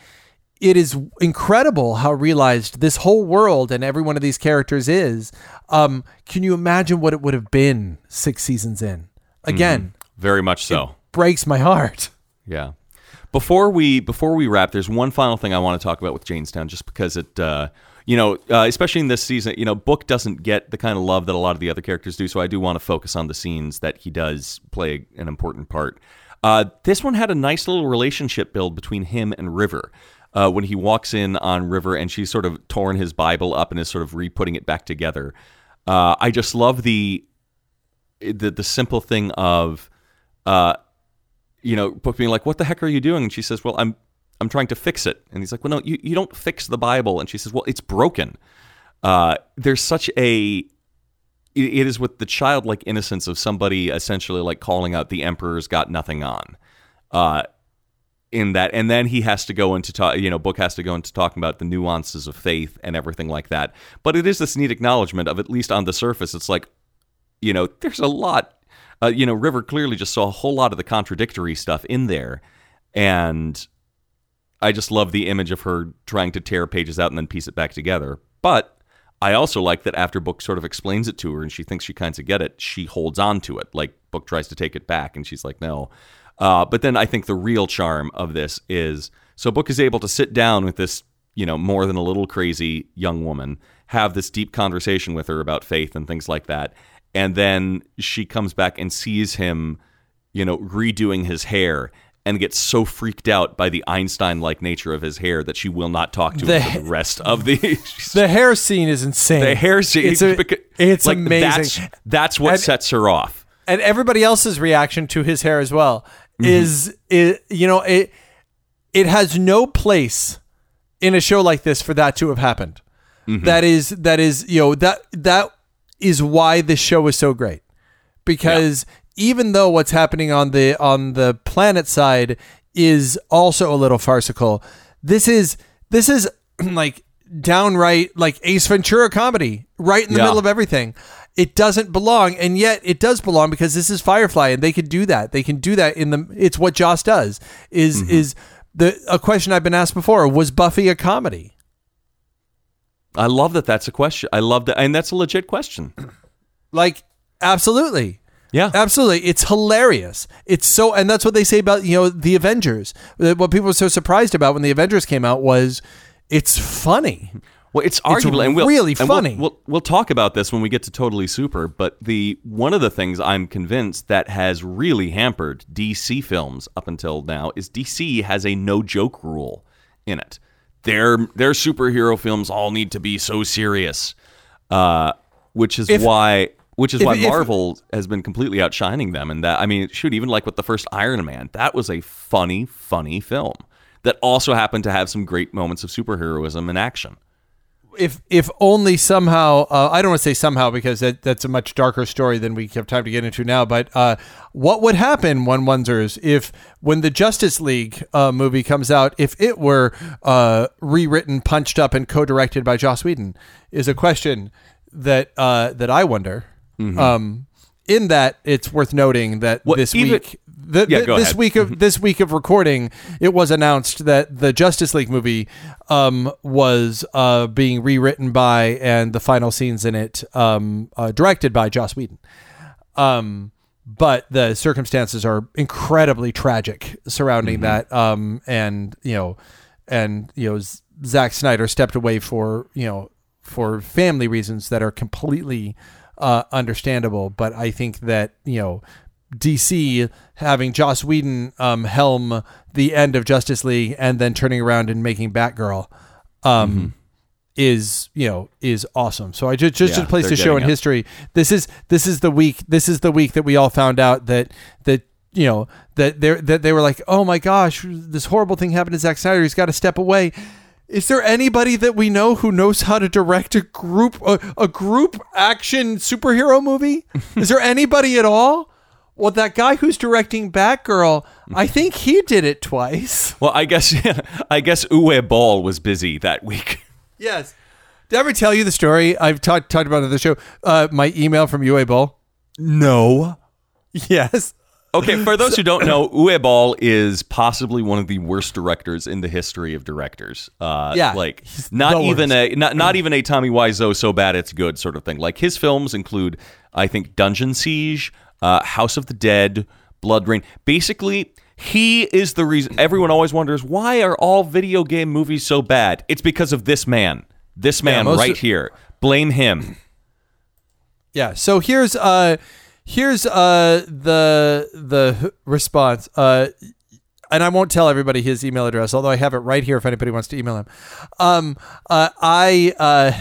it is incredible how realized this whole world and every one of these characters is. Um, can you imagine what it would have been six seasons in? Again, Very much so. Breaks my heart. Yeah. Before we before we wrap, there's one final thing I want to talk about with Jaynestown, just because it, uh, you know, uh, especially in this season, you know, Book doesn't get the kind of love that a lot of the other characters do. So I do want to focus on the scenes that he does play an important part. Uh, this one had a nice little relationship build between him and River. Uh, when he walks in on River and she's sort of torn his Bible up and is sort of re-putting it back together. Uh, I just love the the the simple thing of uh, you know, Book being like, "What the heck are you doing?" And she says, "Well, I'm I'm trying to fix it." And he's like, "Well, no, you, you don't fix the Bible." And she says, "Well, it's broken." Uh, there's such a it- is with the childlike innocence of somebody essentially like calling out the emperor's got nothing on. Uh, in that, and then he has to go into talk. You know, book has to go into talking about the nuances of faith and everything like that. But it is this neat acknowledgement of at least on the surface, it's like, you know, there's a lot. Uh, you know, River clearly just saw a whole lot of the contradictory stuff in there, and I just love the image of her trying to tear pages out and then piece it back together. But I also like that after Book sort of explains it to her and she thinks she kind of get it, she holds on to it. Like Book tries to take it back and she's like, no. Uh, but then I think the real charm of this is so Book is able to sit down with this, you know, more than a little crazy young woman, have this deep conversation with her about faith and things like that. And then she comes back and sees him, you know, redoing his hair and gets so freaked out by the Einstein like nature of his hair that she will not talk to him The- for the rest of the. *laughs* *laughs* The hair scene is insane. the hair scene. It's, a- *laughs* it's like, amazing. That's, that's what And- sets her off. and everybody else's reaction to his hair as well Mm-hmm. is it you know it it has no place in a show like this for that to have happened Mm-hmm. That is that is you know that that is why this show is so great because even though what's happening on the on the planet side is also a little farcical this is this is *clears throat* like downright like Ace Ventura comedy right in the Yeah. middle of everything. It doesn't belong, and yet it does belong because this is Firefly, and they can do that. They can do that in the. It's what Joss does. Is mm-hmm. is the a question I've been asked before? Was Buffy a comedy? I love that. That's a question. I love that, and that's a legit question. *clears throat* Like absolutely. Yeah. absolutely. It's hilarious. It's so, and that's what they say about you know the Avengers. Uh, What people were so surprised about when the Avengers came out was it's funny. Well, it's arguable and we'll, really and we'll- funny. We'll, we'll talk about this when we get to Totally Super, but the one of the things I'm convinced that has really hampered DC films up until now is DC has a no joke rule in it. Their their superhero films all need to be so serious, uh, which is If- why which is if- why if- Marvel has been completely outshining them. And that I mean, shoot, even like with the first Iron Man, that was a funny, funny film that also happened to have some great moments of superheroism and action. If if only somehow uh, I don't want to say somehow because that, that's a much darker story than we have time to get into now. But uh, what would happen, one wonders, if when the Justice League uh, movie comes out, if it were uh, rewritten, punched up, and co-directed by Joss Whedon, is a question that uh, that I wonder. Um, in that, it's worth noting that Well, this even- week. The, Yeah, the- this ahead. week of this week of recording, it was announced that the Justice League movie um, was uh, being rewritten by and the final scenes in it um, uh, directed by Joss Whedon. Um, but the circumstances are incredibly tragic surrounding that. Um, and you know, and you know, Zack Snyder stepped away for you know for family reasons that are completely uh, understandable. But I think that you know. DC having Joss Whedon um, helm the end of Justice League and then turning around and making Batgirl um, is you know is awesome. So I just just Yeah, a place to show in history. This is this is the week. This is the week that we all found out that that you know that they that they were like, oh my gosh, this horrible thing happened to Zack Snyder. He's got to step away. Is there anybody that we know who knows how to direct a group a, a group action superhero movie? *laughs* Is there anybody at all? Well, that guy who's directing Batgirl, I *laughs* think he did it twice. *laughs* Well, I guess *laughs* I guess Uwe Boll was busy that week. Yes. Did I ever tell you the story? I've talked talked about it on the show. Uh, my email from Uwe Boll. No. Yes. Okay, for those who don't know, Uwe Boll is possibly one of the worst directors in the history of directors. Uh, Yeah, like not even worst. a not not even a Tommy Wiseau so bad it's good sort of thing. Like his films include, I think, Dungeon Siege, uh, House of the Dead, Blood Rain. Basically. He is the reason everyone always wonders why are all video game movies so bad? It's because of this man. This man most right of- here. Blame him. Yeah. So here's uh here's uh the the response. Uh and I won't tell everybody his email address, although I have it right here if anybody wants to email him. Um uh I uh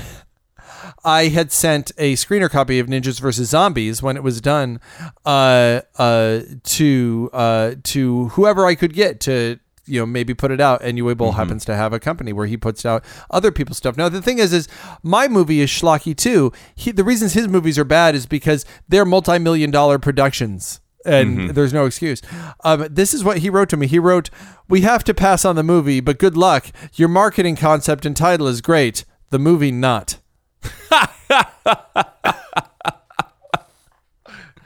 I had sent a screener copy of Ninjas vs Zombies when it was done uh, uh, to uh, to whoever I could get to you know maybe put it out. And Uwe Boll happens to have a company where he puts out other people's stuff. Now the thing is, is my movie is schlocky too. He, the reasons his movies are bad is because they're multi-million dollar productions. And there's no excuse. Um, this is what he wrote to me. He wrote, "We have to pass on the movie, but good luck. Your marketing concept and title is great. The movie not." *laughs*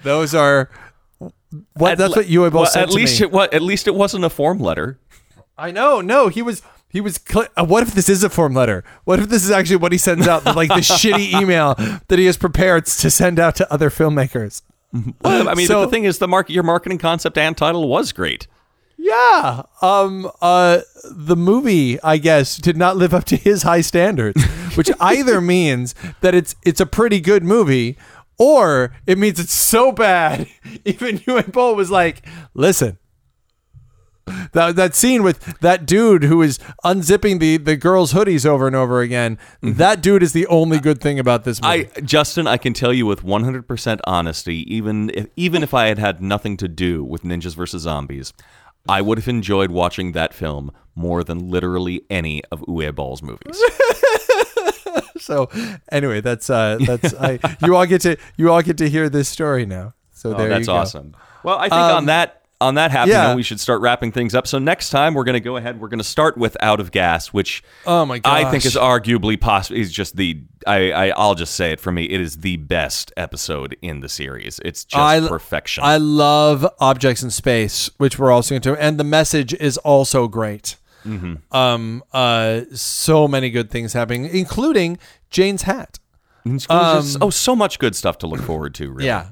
Those are what At that's le- what you both well, said at to least me. it was at least it wasn't a form letter. I know. No, he was he was. Cl- uh, what if this is a form letter? What if this is actually what he sends out, like the *laughs* shitty email that he has prepared to send out to other filmmakers? Well, I mean, So- the thing is, the market, your marketing concept and title was great. Yeah. Um. Uh. The movie, I guess, did not live up to his high standards, which *laughs* either means that it's it's a pretty good movie, or it means it's so bad. *laughs* Even Uwe Boll was like, "Listen." That, that scene with that dude who is unzipping the, the girls' hoodies over and over again. That dude is the only good thing about this movie. I, Justin, I can tell you with 100% honesty, even if, even if I had had nothing to do with Ninjas vs. Zombies, I would have enjoyed watching that film more than literally any of Uwe Boll's movies. *laughs* so anyway, that's uh that's I you all get to you all get to hear this story now. So *laughs* Oh, there that's you go. awesome. Well, I think on that on that happy yeah. note, we should start wrapping things up. So next time we're going to go ahead. We're going to start with Out of Gas, which Oh my I think is arguably possible. Is just the I, I I'll just say it for me. It is the best episode in the series. It's just I- perfection. I love objects in space, which we're also into, and the message is also great. Mm-hmm. Um, uh, so many good things happening, including Jayne's hat. It's just- oh, so much good stuff to look forward to. Really. Yeah,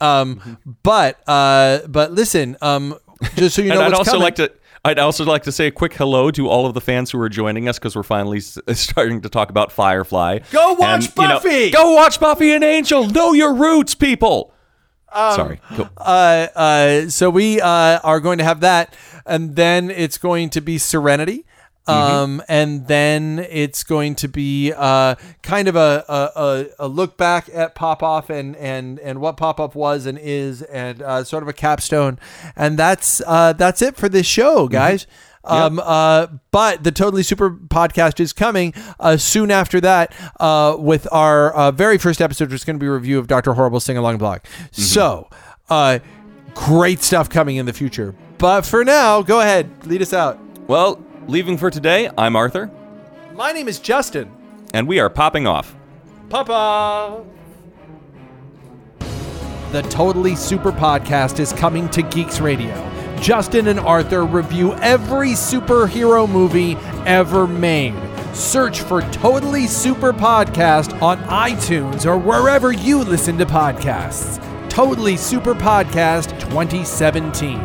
Um, but uh, but listen, um, just so you *laughs* know, and I'd also coming- like to. I'd also like to say a quick hello to all of the fans who are joining us because we're finally s- *laughs* starting to talk about Firefly. Go watch you know, Buffy! go watch Buffy and Angel. Know your roots, people. Um, Sorry. Uh, uh, so we uh, are going to have that, and then it's going to be Serenity. Um, and then it's going to be uh, kind of a, a, a, look back at Pop Off and, and, and what Pop Off was and is, and uh, sort of a capstone. And that's uh, that's it for this show, guys. Um, uh, but the Totally Super podcast is coming uh, soon after that uh, with our uh, very first episode, which is going to be a review of Dr. Horrible Sing Along Blog. So, uh, great stuff coming in the future. But for now, go ahead, lead us out. Well, leaving for today, I'm Arthur, My name is Justin. and we are popping off. Papa. The Totally Super podcast is coming to Geeks Radio. Justin and Arthur review every superhero movie ever made. Search for Totally Super Podcast on iTunes or wherever you listen to podcasts. Totally Super Podcast 2017.